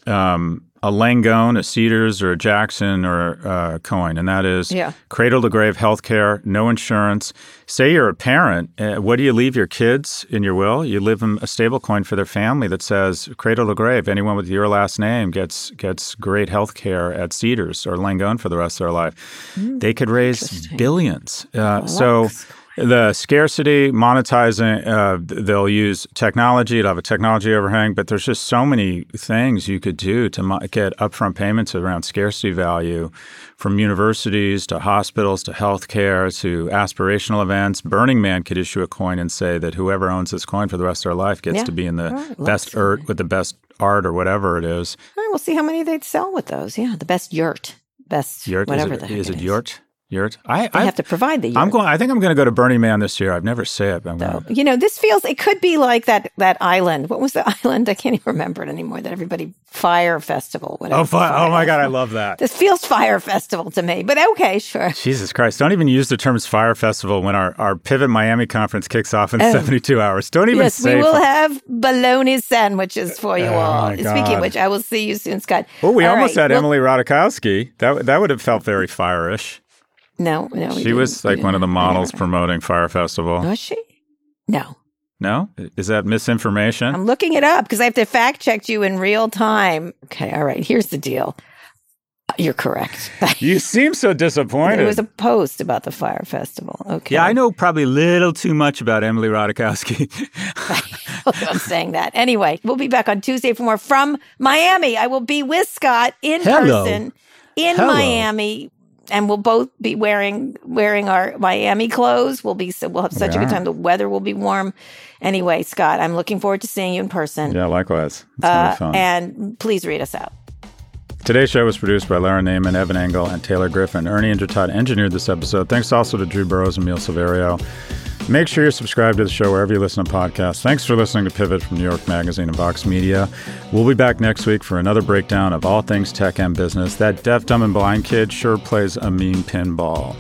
Um, a Langone, a Cedars, or a Jackson, or a coin, and that is yeah. cradle to grave health care, no insurance. Say you're a parent, uh, what do you leave your kids in your will? You leave them a stable coin for their family that says cradle to grave. Anyone with your last name gets gets great health care at Cedars or Langone for the rest of their life. Mm, they could raise billions. Uh, so the scarcity, monetizing, uh, they'll use technology. It'll have a technology overhang, but there's just so many things you could do to mo- get upfront payments around scarcity value from universities to hospitals to healthcare to aspirational events. Burning Man could issue a coin and say that whoever owns this coin for the rest of their life gets yeah. to be in the right, best art with the best art or whatever it is. All right, we'll see how many they'd sell with those. Yeah, the best yurt. Best yurt, whatever is it, the heck is it, it yurt? Yurt. I, I have to provide the yurt. I'm going. I think I'm going to go to Burning Man this year. I've never said. I'm so, You know, this feels. It could be like that. That island. What was the island? I can't even remember it anymore. That everybody Fyre Festival. Whatever. Oh, fi- oh my God! I love that. This feels Fyre Festival to me. But okay, sure. Jesus Christ! Don't even use the terms Fyre Festival when our, our Pivot Miami conference kicks off in oh. 72 hours. Don't even yes, we will have bologna sandwiches for you oh all. Speaking of which, I will see you soon, Scott. Oh, we all almost right. had well, Emily Ratajkowski. That that would have felt very fire-ish. No, no. She was like one of the models promoting Fyre Festival. Was she? No. No? Is that misinformation? I'm looking it up because I have to fact check you in real time. Okay, all right. Here's the deal. Uh, you're correct. you seem so disappointed. It was a post about the Fyre Festival. Okay. Yeah, I know probably a little too much about Emily Ratajkowski. I'm saying that. Anyway, we'll be back on Tuesday for more from Miami. I will be with Scott in Hello. person in Hello. Miami. And we'll both be wearing wearing our Miami clothes. We'll be so we'll have such We a good time. The weather will be warm. Anyway, Scott, I'm looking forward to seeing you in person. yeah, likewise. It's Uh, be fun. and please read us out. Today's show was produced by Lara Naaman, Evan Engel, and Taylor Griffin. Ernie Indradat engineered this episode. Thanks also to Drew Burrows and Emil Silverio. Make sure you're subscribed to the show wherever you listen to podcasts. Thanks for listening to Pivot from New York Magazine and Vox Media. We'll be back next week for another breakdown of all things tech and business. That deaf, dumb, and blind kid sure plays a mean pinball.